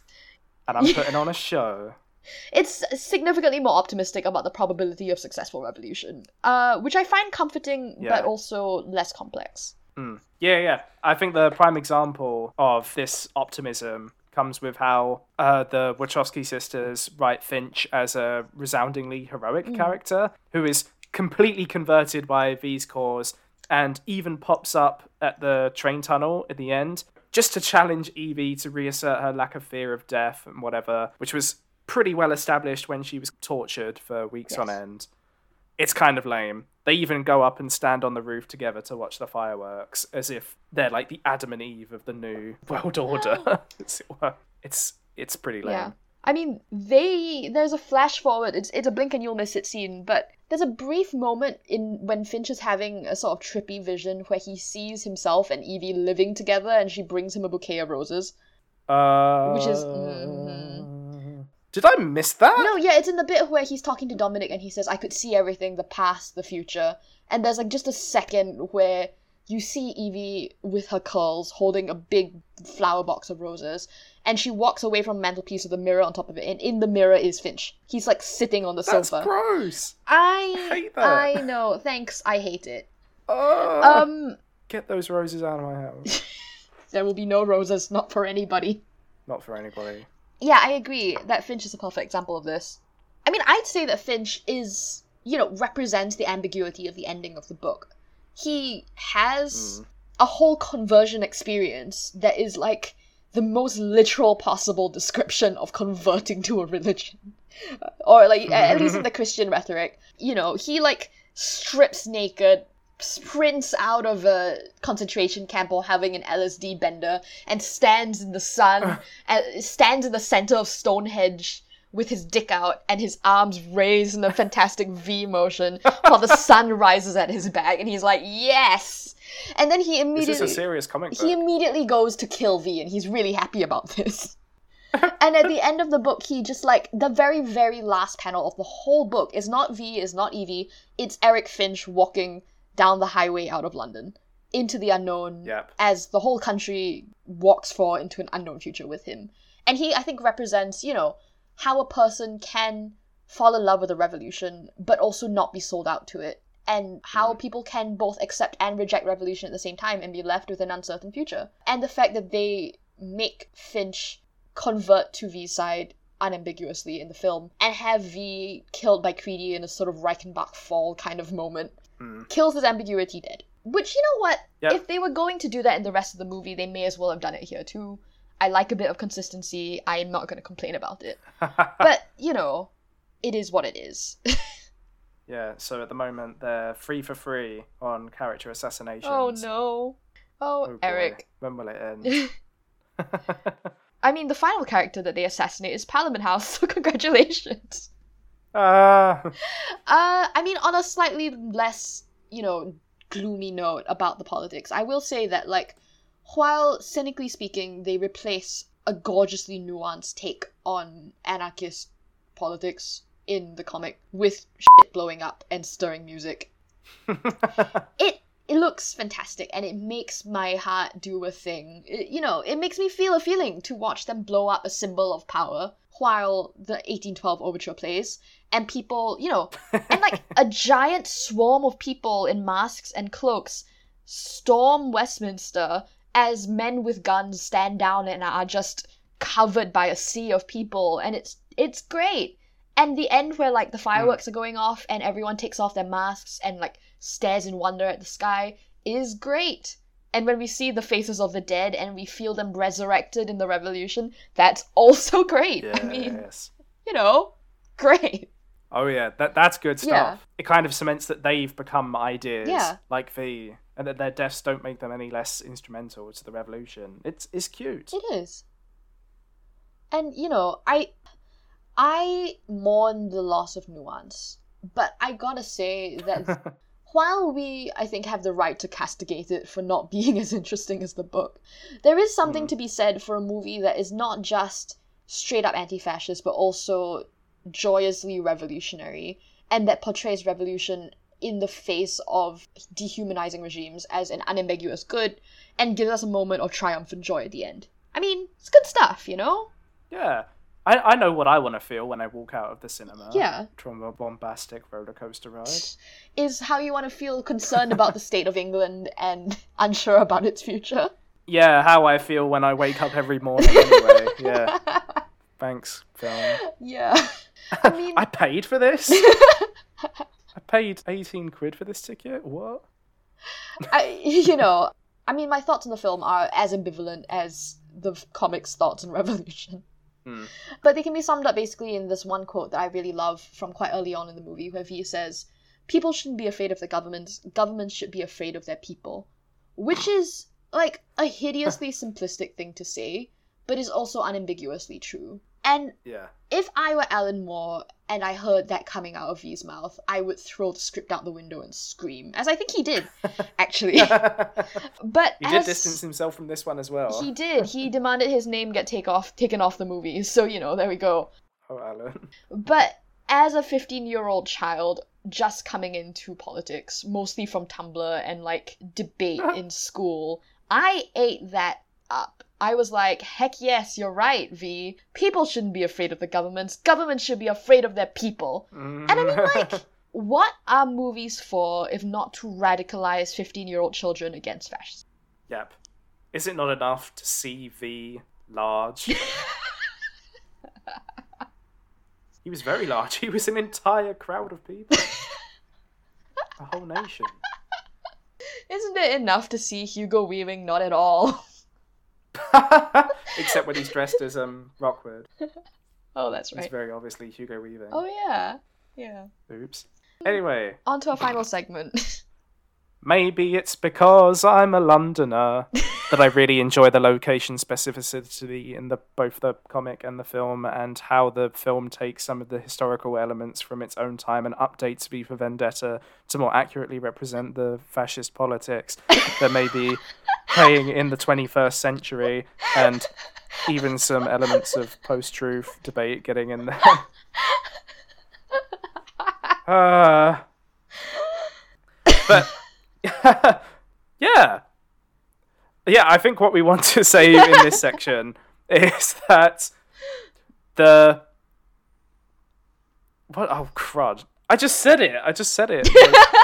and I'm putting on a show. It's significantly more optimistic about the probability of successful revolution, uh, which I find comforting Yeah. but also less complex. Mm. Yeah, yeah. I think the prime example of this optimism comes with how uh, the Wachowski sisters write Finch as a resoundingly heroic Mm. character who is completely converted by V's cause and even pops up at the train tunnel at the end just to challenge Evie to reassert her lack of fear of death and whatever, which was pretty well established when she was tortured for weeks on end. It's kind of lame. They even go up and stand on the roof together to watch the fireworks, as if they're like the Adam and Eve of the new world order. it's it's pretty lame. Yeah. I mean, they there's a flash forward. It's it's a blink and you'll miss it scene, but there's a brief moment in when Finch is having a sort of trippy vision where he sees himself and Evie living together, and she brings him a bouquet of roses. Uh, Which is- mhm. Did I miss that? No, yeah, it's in the bit where he's talking to Dominic and he says, "I could see everything, the past, the future," and there's like just a second where you see Evie with her curls holding a big flower box of roses, and she walks away from the mantelpiece with a mirror on top of it, and in the mirror is Finch. He's like sitting on the That's sofa. gross. I hate that. I know. Thanks. I hate it. Uh, Um, get those roses out of my house. there will be no roses, not for anybody. Not for anybody. Yeah, I agree that Finch is a perfect example of this. I mean, I'd say that Finch is, you know, represents the ambiguity of the ending of the book. He has Mm. a whole conversion experience that is like the most literal possible description of converting to a religion. Or like at least in the Christian rhetoric. You know, he like strips naked, sprints out of a concentration camp or having an LSD bender and stands in the sun, uh, stands in the center of Stonehenge with his dick out and his arms raised in a fantastic V motion while the sun rises at his back and he's like, "Yes!" And then he immediately. This is a serious comic book. he immediately goes to kill V and he's really happy about this. and at the end of the book, he just like the very, very last panel of the whole book is not V, is not Evie, it's Eric Finch walking down the highway out of London into the unknown Yep. as the whole country walks for into an unknown future with him. And he, I think, represents, you know, how a person can fall in love with a revolution, but also not be sold out to it. And how Mm. people can both accept and reject revolution at the same time and be left with an uncertain future. And the fact that they make Finch convert to V's side unambiguously in the film and have V killed by Creedy in a sort of Reichenbach fall kind of moment Mm. kills his ambiguity dead. Which, you know what? Yep. If they were going to do that in the rest of the movie, they may as well have done it here too. I like a bit of consistency. I am not going to complain about it. But, you know, it is what it is. yeah, so at the moment they're free for free on character assassinations. oh no. Oh, Oh, boy. Eric. When will it end? I mean, the final character that they assassinate is Parliament House, so congratulations. Ah, Uh, I mean, on a slightly less, you know, gloomy note about the politics, I will say that, like, while cynically speaking, they replace a gorgeously nuanced take on anarchist politics in the comic with shit blowing up and stirring music. it it looks fantastic and it makes my heart do a thing. It- you know, it makes me feel a feeling to watch them blow up a symbol of power while the 1812 overture plays and people, you know, and like a giant swarm of people in masks and cloaks storm Westminster as men with guns stand down and are just covered by a sea of people and it's it's great. And the end where like the hmm. fireworks are going off and everyone takes off their masks and like stares in wonder at the sky is great. And when we see the faces of the dead and we feel them resurrected in the revolution, that's also great. I mean, you know, great. Oh yeah, that that's good stuff. Yeah. It kind of cements that they've become ideas Yeah. like V, and that their deaths don't make them any less instrumental to the revolution. It's it's cute. It is. And you know, I I mourn the loss of nuance. But I gotta say that while we I think have the right to castigate it for not being as interesting as the book, there is something Mm. to be said for a movie that is not just straight up anti fascist but also joyously revolutionary and that portrays revolution in the face of dehumanizing regimes as an unambiguous good and gives us a moment of triumph and joy at the end. I mean, it's good stuff, you know? yeah. I, I know what I want to feel when I walk out of the cinema. Yeah. From a bombastic roller coaster ride. Is how you want to feel concerned about the state of England and unsure about its future. Yeah, how I feel when I wake up every morning anyway. Yeah. Thanks, film. yeah. I mean, I paid for this? I paid 18 quid for this ticket? What? I, you know, I mean, my thoughts on the film are as ambivalent as the comic's thoughts on Revolution. Hmm. But they can be summed up basically in this one quote that I really love from quite early on in the movie, where V says, People shouldn't be afraid of the government, governments should be afraid of their people. Which is, like, a hideously simplistic thing to say, but is also unambiguously true. And Yeah. if I were Alan Moore and I heard that coming out of V's mouth, I would throw the script out the window and scream, as I think he did, actually. but he did distance himself from this one as well. He did. He demanded his name get take off, taken off the movies. So you know, there we go. Oh, Alan. But as a 15-year-old child just coming into politics, mostly from Tumblr and like debate in school, I ate that up. I was like, heck yes, you're right, V. People shouldn't be afraid of the governments. Governments should be afraid of their people. And I mean, mm. like, what are movies for if not to radicalize 15-year-old children against fascism? Yep. Is it not enough to see V large? he was very large. He was an entire crowd of people. A whole nation. Isn't it enough to see Hugo Weaving not at all? Except when he's dressed as um Rookwood. Oh, that's It's right. very obviously Hugo Weaving. Oh yeah, yeah. Oops. Anyway, On to our final segment. maybe it's because I'm a Londoner that I really enjoy the location specificity in the both the comic and the film, and how the film takes some of the historical elements from its own time and updates V for Vendetta to more accurately represent the fascist politics that may be playing in the 21st century, and even some elements of post-truth debate getting in there. Uh, but yeah, yeah. I think what we want to say in this section is that the what? Oh crud! I just said it. I just said it.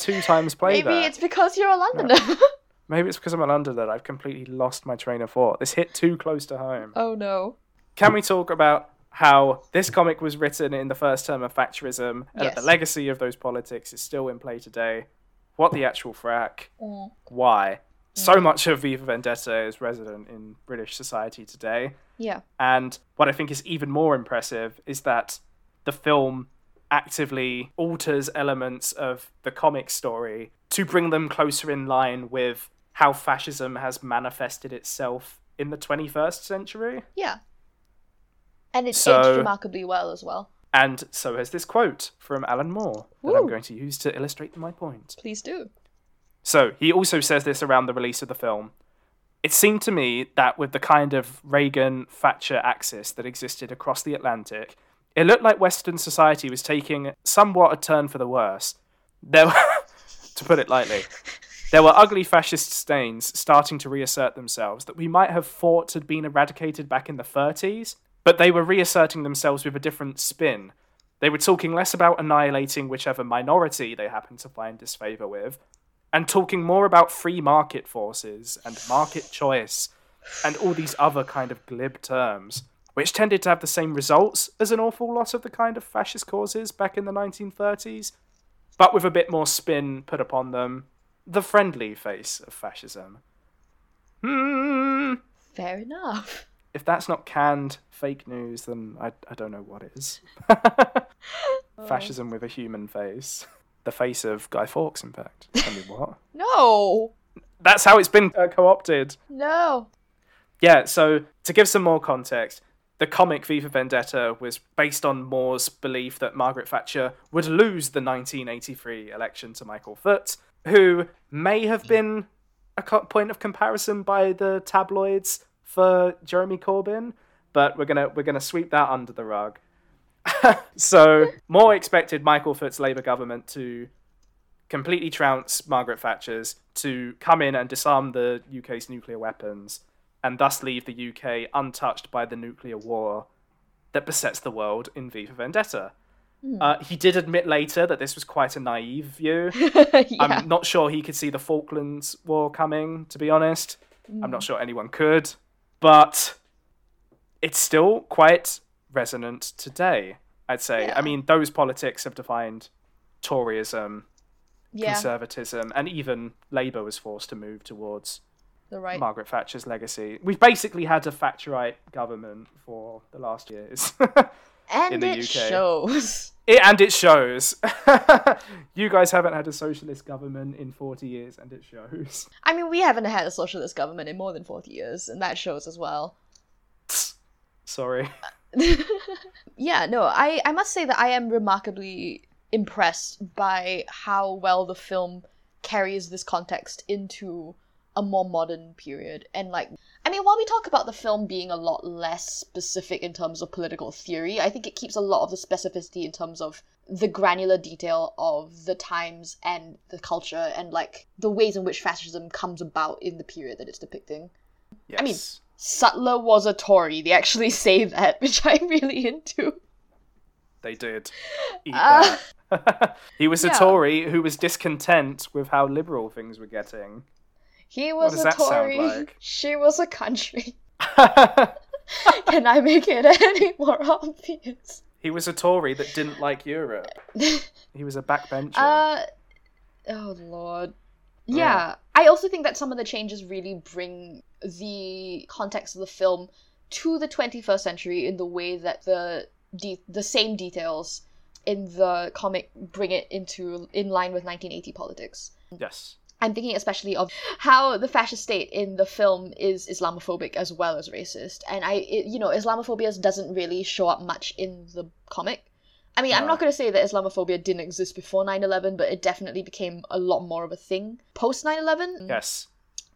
two times play Maybe that. it's because you're a Londoner. Maybe it's because I'm a Londoner that I've completely lost my train of thought. This hit too close to home. oh no. Can we talk about how this comic was written in the first term of Thatcherism and the legacy of those politics is still in play today? What the actual frack? Mm. Why? So much of V for Vendetta is resident in British society today. Yeah. And what I think is even more impressive is that the film actively alters elements of the comic story to bring them closer in line with how fascism has manifested itself in the 21st century. Yeah. And it's So- aged remarkably well as well. And so has this quote from Alan Moore that I'm going to use to illustrate my point. Please do. So he also says this around the release of the film. It seemed to me that with the kind of Reagan Thatcher axis that existed across the Atlantic, it looked like Western society was taking somewhat a turn for the worse. There were, to put it lightly, there were ugly fascist stains starting to reassert themselves that we might have thought had been eradicated back in the 30s, but they were reasserting themselves with a different spin. They were talking less about annihilating whichever minority they happened to find disfavour with, and talking more about free market forces and market choice and all these other kind of glib terms, which tended to have the same results as an awful lot of the kind of fascist causes back in the 1930s, but with a bit more spin put upon them. The friendly face of fascism. Hmm. Fair enough. If that's not canned fake news, then I, I don't know what is. Fascism with a human face. The face of Guy Fawkes, in fact. I mean, what? No. That's how it's been uh, co opted. No. Yeah, so to give some more context, the comic V for Vendetta was based on Moore's belief that Margaret Thatcher would lose the 1983 election to Michael Foot, who may have been a co- point of comparison by the tabloids for Jeremy Corbyn, but we're gonna we're gonna sweep that under the rug. so Moore expected Michael Foot's Labour government to completely trounce Margaret Thatcher's, to come in and disarm the UK's nuclear weapons, and thus leave the UK untouched by the nuclear war that besets the world in V for Vendetta. Uh, he did admit later that this was quite a naive view. yeah. I'm not sure he could see the Falklands War coming, to be honest. I'm not sure anyone could. But it's still quite resonant today, I'd say. Yeah. I mean, those politics have defined Toryism, yeah. conservatism, and even Labour was forced to move towards The right. Margaret Thatcher's legacy. We've basically had a Thatcherite government for the last years. and in the it UK. shows. It, and it shows. you guys haven't had a socialist government in 40 years, and it shows. I mean, we haven't had a socialist government in more than 40 years, and that shows as well. Sorry. Yeah, no, I, I must say that I am remarkably impressed by how well the film carries this context into a more modern period. And, like, I mean, while we talk about the film being a lot less specific in terms of political theory, I think it keeps a lot of the specificity in terms of the granular detail of the times and the culture and, like, the ways in which fascism comes about in the period that it's depicting. Yes. I mean- Sutler was a Tory. They actually say that, which I'm really into. they did. Eat Uh, that. he was a. Tory who was discontent with how liberal things were getting. He was a Tory. like? She was a country. Can I make it any more obvious? he was a Tory that didn't like Europe. He was a backbencher. Uh, oh lord. Yeah. Yeah, I also think that some of the changes really bring the context of the film to the 21st century in the way that the de- the same details in the comic bring it into in line with 1980 politics. yes. I'm thinking especially of how the fascist state in the film is Islamophobic as well as racist, and I, it, you know, Islamophobia doesn't really show up much in the comic. I mean, I'm not going to say that Islamophobia didn't exist before 9/11, but it definitely became a lot more of a thing post 9/11. Yes.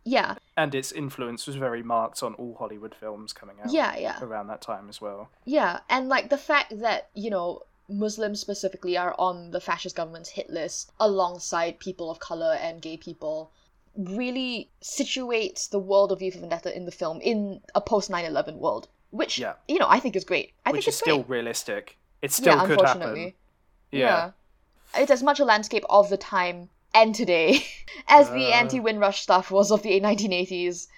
Yeah, And its influence was very marked on all Hollywood films coming out yeah, yeah, around that time as well. yeah, and like the fact that you know Muslims specifically are on the fascist government's hit list alongside people of color and gay people really situates the world of V for Vendetta in the film in a post 9/11 world, which Yeah. you know I think is great. I which think is it's still great. realistic. It still yeah, could unfortunately. happen. Yeah. It's as much a landscape of the time and today as the Uh. anti Windrush stuff was of the 1980s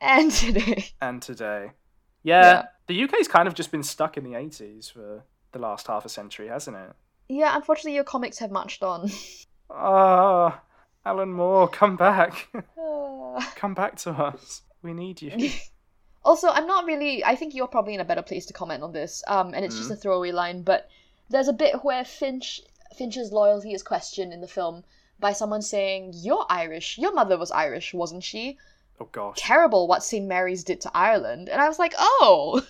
and today. And today. Yeah, Yeah. The UK's kind of just been stuck in the 80s for the last half a century, hasn't it? Yeah, unfortunately, your comics have marched on. Ah, Alan Moore, come back. Ah. come back to us. We need you. also, I'm not really. I think you're probably in a better place to comment on this. Um, and it's just a throwaway line, but there's a bit where Finch Finch's loyalty is questioned in the film by someone saying, "You're Irish. Your mother was Irish, wasn't she? Oh gosh. Terrible what St Mary's did to Ireland." And I was like, "Oh,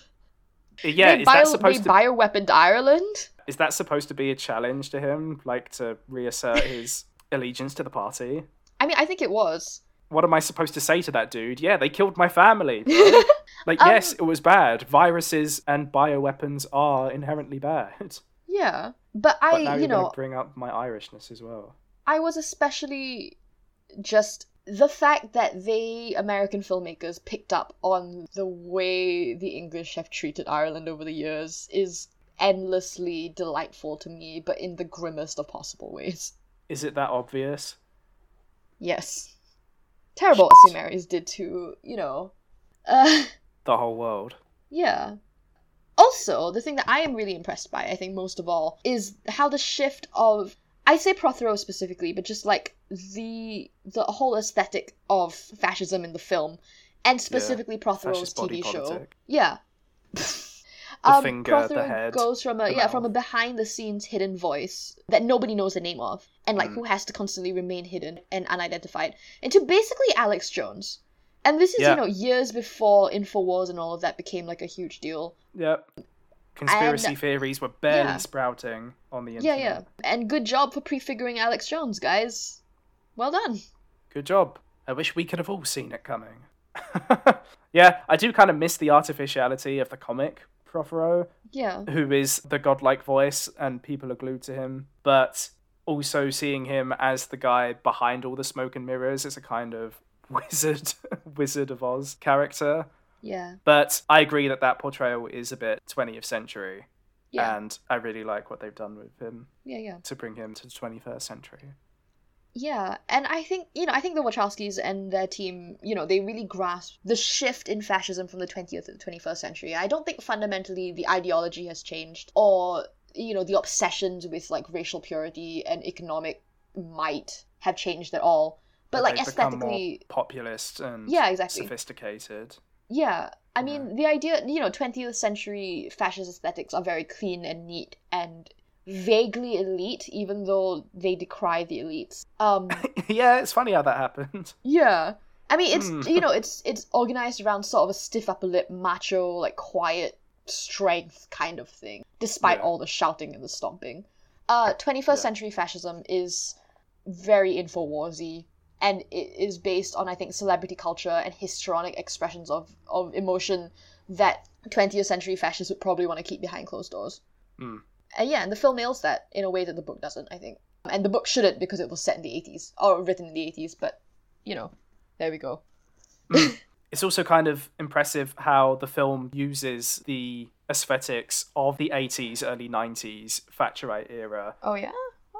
Yeah, they, is bio- that supposed to bioweaponed Ireland." is that supposed to be a challenge to him, like to reassert his allegiance to the party? I mean, I think it was. What am I supposed to say to that dude? Yeah, they killed my family. like, Um, yes, it was bad. Viruses and bioweapons are inherently bad. Yeah, but I, But you know, bring up my Irishness as well. I was especially just the fact that they American filmmakers picked up on the way the English have treated Ireland over the years is endlessly delightful to me, but in the grimmest of possible ways. Is it that obvious? Yes. Terrible what St. Mary's did to, you know. Uh The whole world. Yeah. Also, the thing that I am really impressed by, I think most of all, is how the shift of I say Prothero specifically, but just like the the whole aesthetic of fascism in the film, and specifically Prothero's Fascist TV show. politic. Yeah. The finger, the head, goes from a yeah from a behind the scenes hidden voice that nobody knows the name of, and like Mm. who has to constantly remain hidden and unidentified, into basically Alex Jones. And this is Yeah. you know years before Infowars and all of that became like a huge deal. Yep. Conspiracy And- theories were barely yeah. sprouting on the internet. Yeah, yeah. And good job for prefiguring Alex Jones, guys. Well done. Good job. I wish we could have all seen it coming. yeah, I do kind of miss the artificiality of the comic Prothero, Yeah. who is the godlike voice and people are glued to him, but also seeing him as the guy behind all the smoke and mirrors is a kind of wizard wizard of Oz character. Yeah. But I agree that that portrayal is a bit 20th century, Yeah. and I really like what they've done with him Yeah, yeah. to bring him to the 21st century. Yeah, and I think you know, I think the Wachowskis and their team, you know, they really grasp the shift in fascism from the twentieth to the twenty first century. I don't think fundamentally the ideology has changed, or you know, the obsessions with like racial purity and economic might have changed at all. But, like they've more aesthetically, populist and yeah, exactly. sophisticated. Yeah, I mean, the idea, you know, 20th century fascist aesthetics are very clean and neat and vaguely elite, even though they decry the elites. Um, yeah, it's funny how that happened. yeah. I mean, it's Hmm. you know, it's it's organized around sort of a stiff upper lip, macho, like quiet strength kind of thing, despite Yeah. all the shouting and the stomping. Uh, 21st Yeah. century fascism is very Infowarsy, and it is based on I think celebrity culture and histrionic expressions of of emotion that 20th century fascists would probably want to keep behind closed doors. Hmm. And yeah, and the film nails that in a way that the book doesn't, I think. And the book shouldn't because it was set in the 80s or written in the 80s, but you know, there we go. It's also kind of impressive how the film uses the aesthetics of the 80s, early 90s Thatcherite era Oh yeah.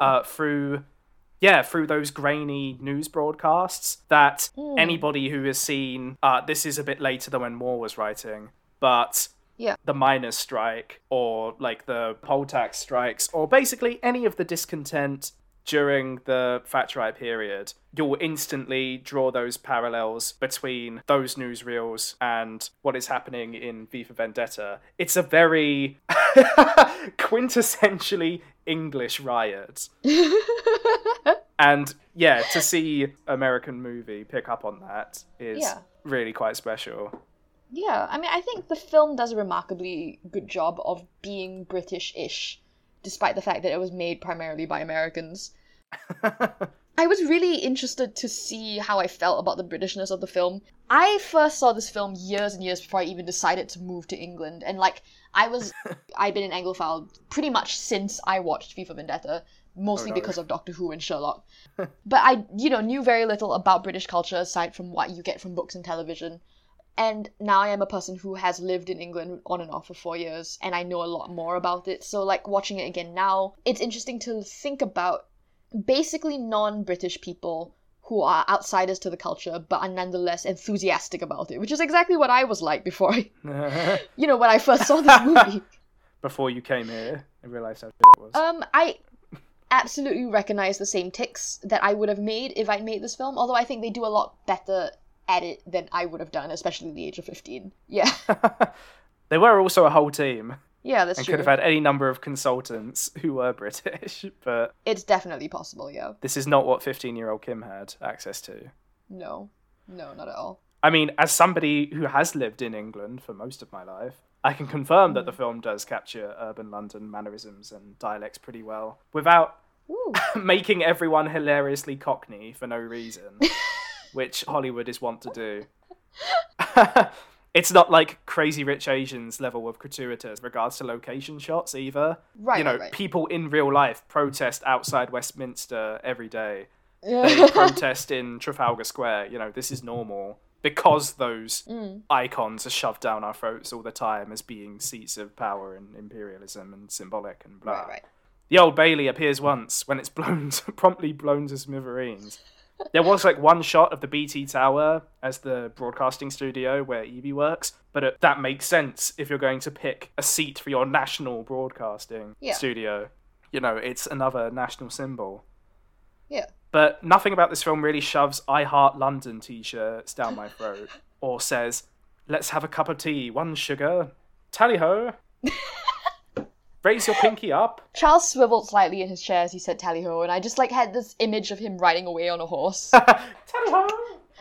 uh, through, yeah, through those grainy news broadcasts that Mm. anybody who has seen, uh, this is a bit later than when Moore was writing, but Yeah. the miners' strike or like the poll tax strikes or basically any of the discontent during the Thatcherite period, you'll instantly draw those parallels between those newsreels and what is happening in V for Vendetta. It's a very quintessentially English riot. And yeah, to see American movie pick up on that is Yeah. really quite special. Yeah, I mean, I think the film does a remarkably good job of being British-ish, despite the fact that it was made primarily by Americans. I was really interested to see how I felt about the Britishness of the film. I first saw this film years and years before I even decided to move to England, and like I was, I'd been an Anglophile pretty much since I watched V for Vendetta, mostly Oh, no. because of Doctor Who and Sherlock. but I, you know, knew very little about British culture aside from what you get from books and television. And now I am a person who has lived in England on and off for four years, and I know a lot more about it. So, like, watching it again now, it's interesting to think about basically non British people who are outsiders to the culture but are nonetheless enthusiastic about it, which is exactly what I was like before I, you know, when I first saw this movie. Before you came here, I realised how shit it was. Um, I absolutely recognize the same ticks that I would have made if I'd made this film, although I think they do a lot better at it than I would have done, especially at the age of 15. Yeah. they were also a whole team Yeah, that's and true. could have had any number of consultants who were British, but It's definitely possible, yeah. this is not what 15 year old Kim had access to. No. No, not at all. I mean, as somebody who has lived in England for most of my life, I can confirm that the mm. film does capture urban London mannerisms and dialects pretty well without making everyone hilariously cockney for no reason, which Hollywood is wont to do. It's not like Crazy Rich Asians level of gratuitous regards to location shots either. Right, You know, right, people in real life protest outside Westminster every day. They protest in Trafalgar Square. You know, this is normal because those Mm. icons are shoved down our throats all the time as being seats of power and imperialism and symbolic and blah. right, right. The Old Bailey appears once when it's blown, promptly blown to smithereens. There was like one shot of the BT Tower as the broadcasting studio where Evie works, but it, that makes sense if you're going to pick a seat for your national broadcasting Yeah. studio. You know, it's another national symbol. Yeah. But nothing about this film really shoves I Heart London t shirts down my throat or says, let's have a cup of tea, one sugar, tally ho. Raise your pinky up. Charles swiveled slightly in his chair as he said tally ho, and I just like had this image of him riding away on a horse. Tally ho.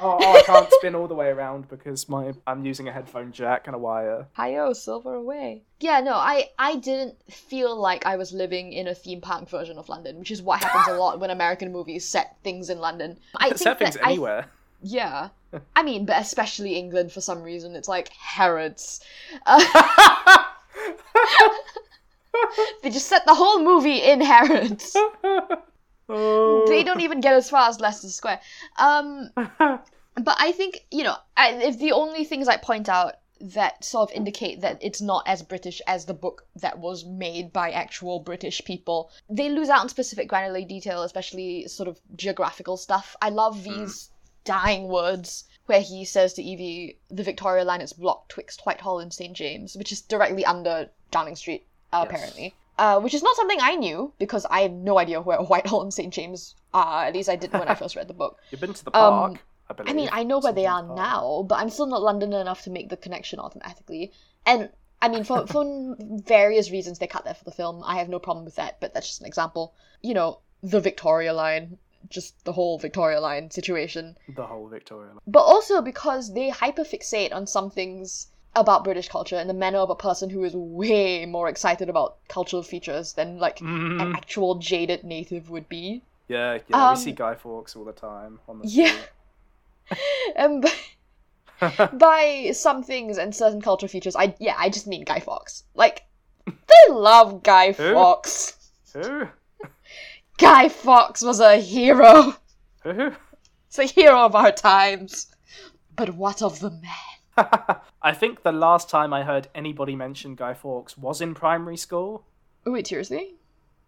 Oh, oh, I can't spin all the way around because my I'm using a headphone jack and a wire. Hi-yo, silver away. Yeah, no, I I didn't feel like I was living in a theme park version of London, which is what happens a lot when American movies set things in London. I think Set things that I- anywhere. yeah. I mean, but especially England for some reason. It's like Harrods. Uh, they just set the whole movie in Harrods. oh. They don't even get as far as Leicester Square. Um, but I think you know, I, if the only things I point out that sort of indicate that it's not as British as the book that was made by actual British people, they lose out on specific granular detail, especially sort of geographical stuff. I love these dying words where he says to Evie, "The Victoria Line is blocked twixt Whitehall and St James," which is directly under Downing Street, Yes. apparently. Uh, which is not something I knew because I had no idea where Whitehall and St James are. At least I didn't when I first read the book. You've been to the park, Um, I believe. I mean, I know where St. they are Park. now, but I'm still not Londoner enough to make the connection automatically. And I mean, for for various reasons, they cut that for the film. I have no problem with that, but that's just an example. You know, the Victoria Line, just the whole Victoria Line situation, The whole Victoria. line. but also because they hyperfixate on some things about British culture in the manner of a person who is way more excited about cultural features than like Mhm. an actual jaded native would be. Yeah, yeah. Um, we see Guy Fawkes all the time on the Yeah. And by, by some things and certain cultural features, I yeah, I just mean Guy Fawkes. Like they love Guy Who? Fawkes. Who? Guy Fawkes was a hero. Who? It's a hero of our times. But what of the man? I think the last time I heard anybody mention Guy Fawkes was in primary school. Oh, wait, seriously?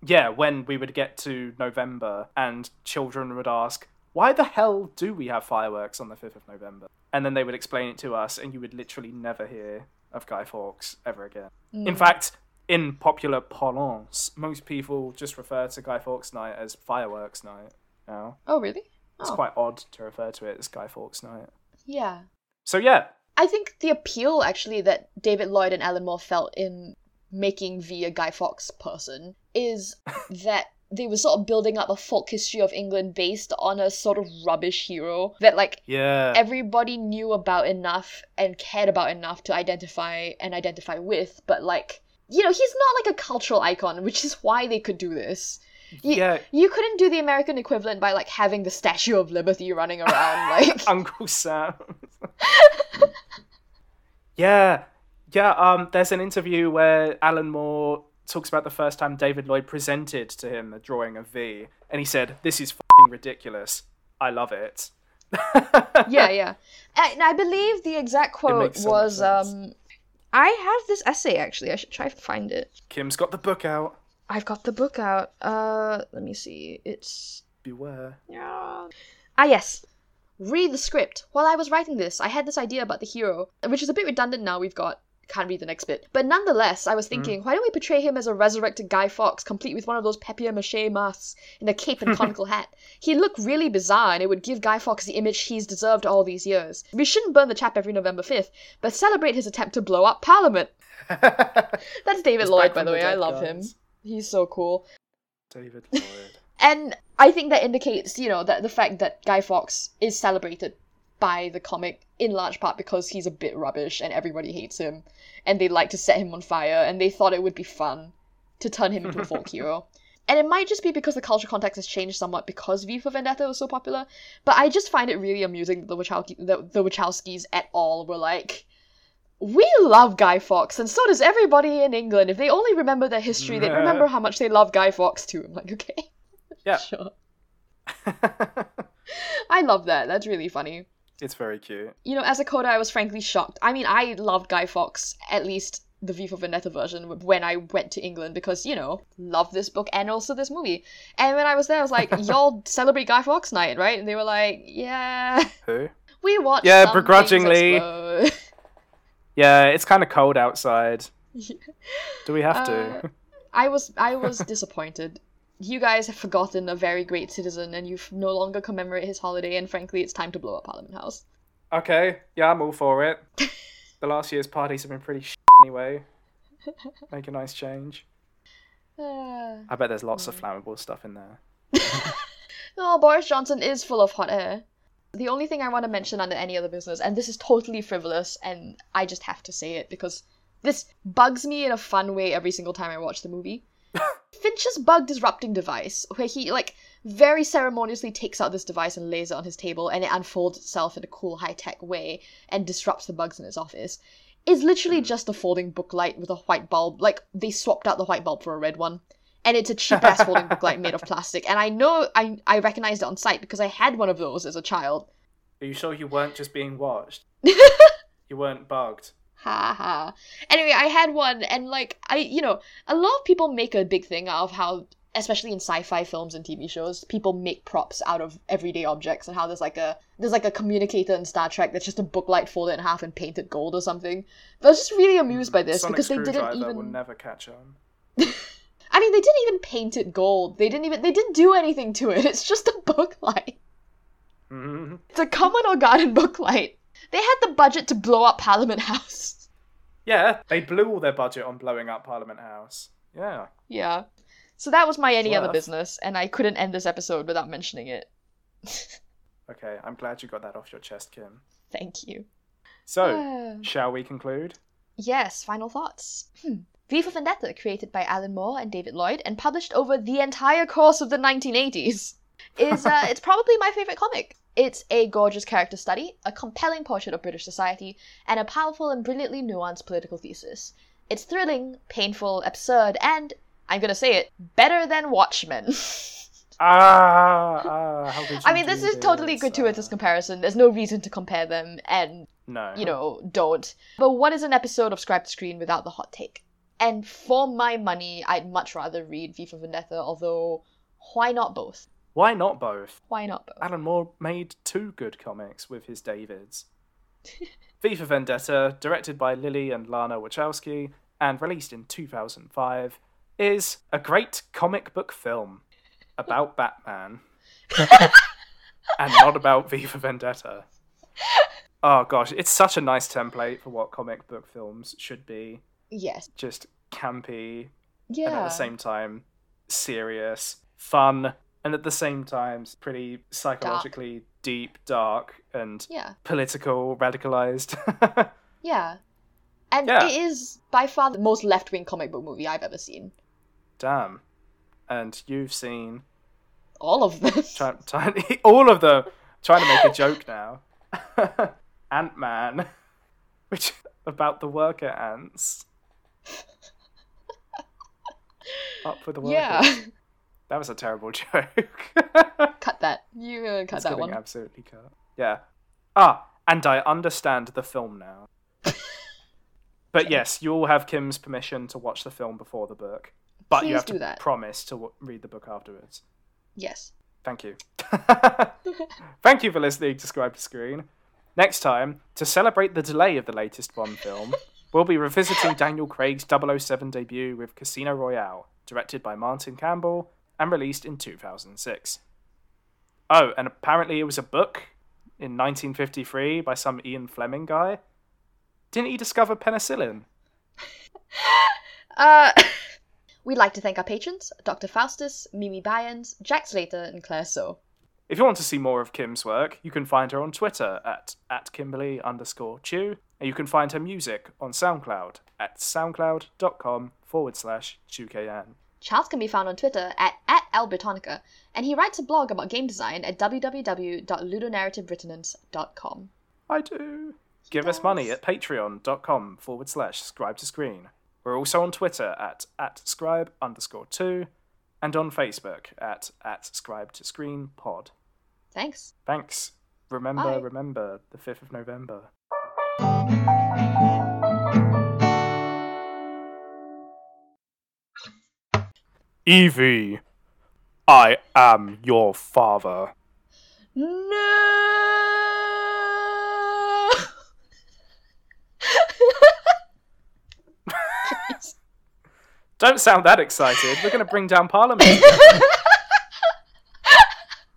Yeah, when we would get to November and children would ask, why the hell do we have fireworks on the 5th of November? And then they would explain it to us, and you would literally never hear of Guy Fawkes ever again. In hmm. fact, in popular parlance, most people just refer to Guy Fawkes Night as Fireworks Night now. Oh, really? It's Oh. quite odd to refer to it as Guy Fawkes Night. Yeah. So, yeah, I think the appeal actually that David Lloyd and Alan Moore felt in making V a Guy Fawkes person is that they were sort of building up a folk history of England based on a sort of rubbish hero that like yeah. everybody knew about enough and cared about enough to identify and identify with, but like you know, he's not like a cultural icon, which is why they could do this. You, Yeah. you couldn't do the American equivalent by like having the Statue of Liberty running around like Uncle Sam. yeah, yeah. Um, there's an interview where Alan Moore talks about the first time David Lloyd presented to him a drawing of V, and he said, "This is fing ridiculous. I love it." yeah, yeah. And I believe the exact quote makes so much was um I have this essay actually. I should try to find it. Kim's got the book out. I've got the book out. Uh let me see. It's Beware. Ah, yes. Read the script. While I was writing this, I had this idea about the hero, which is a bit redundant now we've got. Can't read the next bit. But nonetheless, I was thinking, why don't we portray him as a resurrected Guy Fawkes, complete with one of those papier mache masks and a cape and conical hat? He'd look really bizarre, and it would give Guy Fawkes the image he's deserved all these years. We shouldn't burn the chap every November 5th, but celebrate his attempt to blow up Parliament. That's David Lloyd, by the way. I love him. He's so cool. David Lloyd. And I think that indicates, you know, that the fact that Guy Fawkes is celebrated by the comic in large part because he's a bit rubbish and everybody hates him and they like to set him on fire and they thought it would be fun to turn him into a folk hero. And it might just be because the culture context has changed somewhat because V for Vendetta was so popular, but I just find it really amusing that the, Wachowski, the, the Wachowskis at all were like, we love Guy Fawkes, and so does everybody in England. If they only remember their history, they'd remember how much they love Guy Fawkes too. I'm like, okay, Yeah. sure. I love that. That's really funny. it's very cute. You know, as a coder, I was frankly shocked. I mean, I loved Guy Fawkes, at least the V for Vendetta version, when I went to England because, you know, love this book and also this movie. And when I was there, I was like, y'all celebrate Guy Fawkes night, right? And they were like, yeah, Who? we watched Yeah, begrudgingly. explode." Yeah, it's kind of cold outside. Do we have to? Uh, I was I was disappointed. You guys have forgotten a very great citizen, and you no longer commemorate his holiday. And frankly, it's time to blow up Parliament House. okay, yeah, I'm all for it. the last year's parties have been pretty sh- anyway. Make a nice change. Uh, I bet there's lots of flammable stuff in there. oh, Boris Johnson is full of hot air. The only thing I want to mention under any other business, and this is totally frivolous, and I just have to say it because this bugs me in a fun way every single time I watch the movie. Finch's bug disrupting device, where he like very ceremoniously takes out this device and lays it on his table, and it unfolds itself in a cool high tech way and disrupts the bugs in his office, is literally mm. just a folding book light with a white bulb. Like they swapped out the white bulb for a red one, and it's a cheap ass folding book light made of plastic. And I know I I recognized it on sight because I had one of those as a child. Are you sure you weren't just being watched? you weren't bugged. Ha ha. Anyway, I had one, and like I, you know, a lot of people make a big thing out of how, especially in sci-fi films and TV shows, people make props out of everyday objects, and how there's like a there's like a communicator in Star Trek that's just a book light folded in half and painted gold or something. But I was just really amused hmm, by this Sonic because they didn't even. will never catch on. I mean, they didn't even paint it gold. They didn't even. They didn't do anything to it. It's just a book light. Mhm. It's a common or garden book light. They had the budget to blow up Parliament House. Yeah, they blew all their budget on blowing up Parliament House. Yeah. Yeah. So that was my any other business, and I couldn't end this episode without mentioning it. Okay, I'm glad you got that off your chest, Kim. Thank you. So, Uh, shall we conclude? yes, final thoughts. Hmm. V for Vendetta, created by Alan Moore and David Lloyd, and published over the entire course of the 1980s, is uh, it's probably my favorite comic. It's a gorgeous character study, a compelling portrait of British society, and a powerful and brilliantly nuanced political thesis. It's thrilling, painful, absurd, and I'm gonna say it, better than Watchmen. Ah, ah, how could you I mean, this do is totally gratuitous Ah, comparison. There's no reason to compare them, and no. you know, don't. But what is an episode of Scribe to Screen without the hot take? And for my money, I'd much rather read V for Vendetta, although why not both? Why not both? Why not both? Alan Moore made two good comics with his Davids. V for Vendetta, directed by Lily and Lana Wachowski and released in 2005, is a great comic book film about Batman and not about V for Vendetta. Oh gosh, it's such a nice template for what comic book films should be. Yes. Just campy, Yeah. and at the same time serious, fun, and at the same time pretty psychologically deep, dark, and Yeah. political, radicalized. Yeah. And Yeah. it is by far the most left wing comic book movie I've ever seen. Damn. And you've seen All of them. try, try, all of them trying to make a joke now. Ant Man, which about the worker ants. Up for the workers. yeah. That was a terrible joke. cut that. You uh, cut It's that one. absolutely cut. Yeah. Ah, and I understand the film now. but yes, you all have Kim's permission to watch the film before the book. But you Please have do to that. promise to w- read the book afterwards. Yes. Thank you. Thank you for listening to Scribe to Screen. Next time, to celebrate the delay of the latest Bond film, we'll be revisiting Daniel Craig's 007 debut with Casino Royale, directed by Martin Campbell and released in 2006. Oh, and apparently it was a book in 1953 by some Ian Fleming guy. Didn't he discover penicillin? Uh, we'd like to thank our patrons Dr. Faustus, Mimi Byans, Jack Slater, and Claire So. If you want to see more of Kim's work, you can find her on Twitter at, at Kimberly underscore Chew, and you can find her music on SoundCloud at soundcloud.com forward slash ChewKN. Charles can be found on Twitter at, at Albertonica, and he writes a blog about game design at www.ludonarrativeresonance.com. I do. give us money at patreon.com forward slash scribe to screen. We're also on Twitter at, at scribe underscore two and on Facebook at, at scribe to screen pod. Thanks. Thanks. Remember, Bye. remember, the 5th of November. Evie, I am your father. No. Don't sound that excited. We're going to bring down Parliament.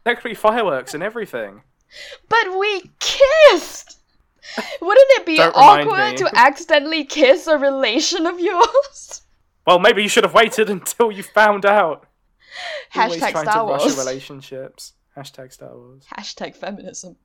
there could be fireworks and everything. but we kissed. Wouldn't it be Don't awkward to accidentally kiss a relation of yours? Well, maybe you should have waited until you found out. Always Hashtag trying Star to rush Wars. relationships. Hashtag Star Wars. Hashtag feminism.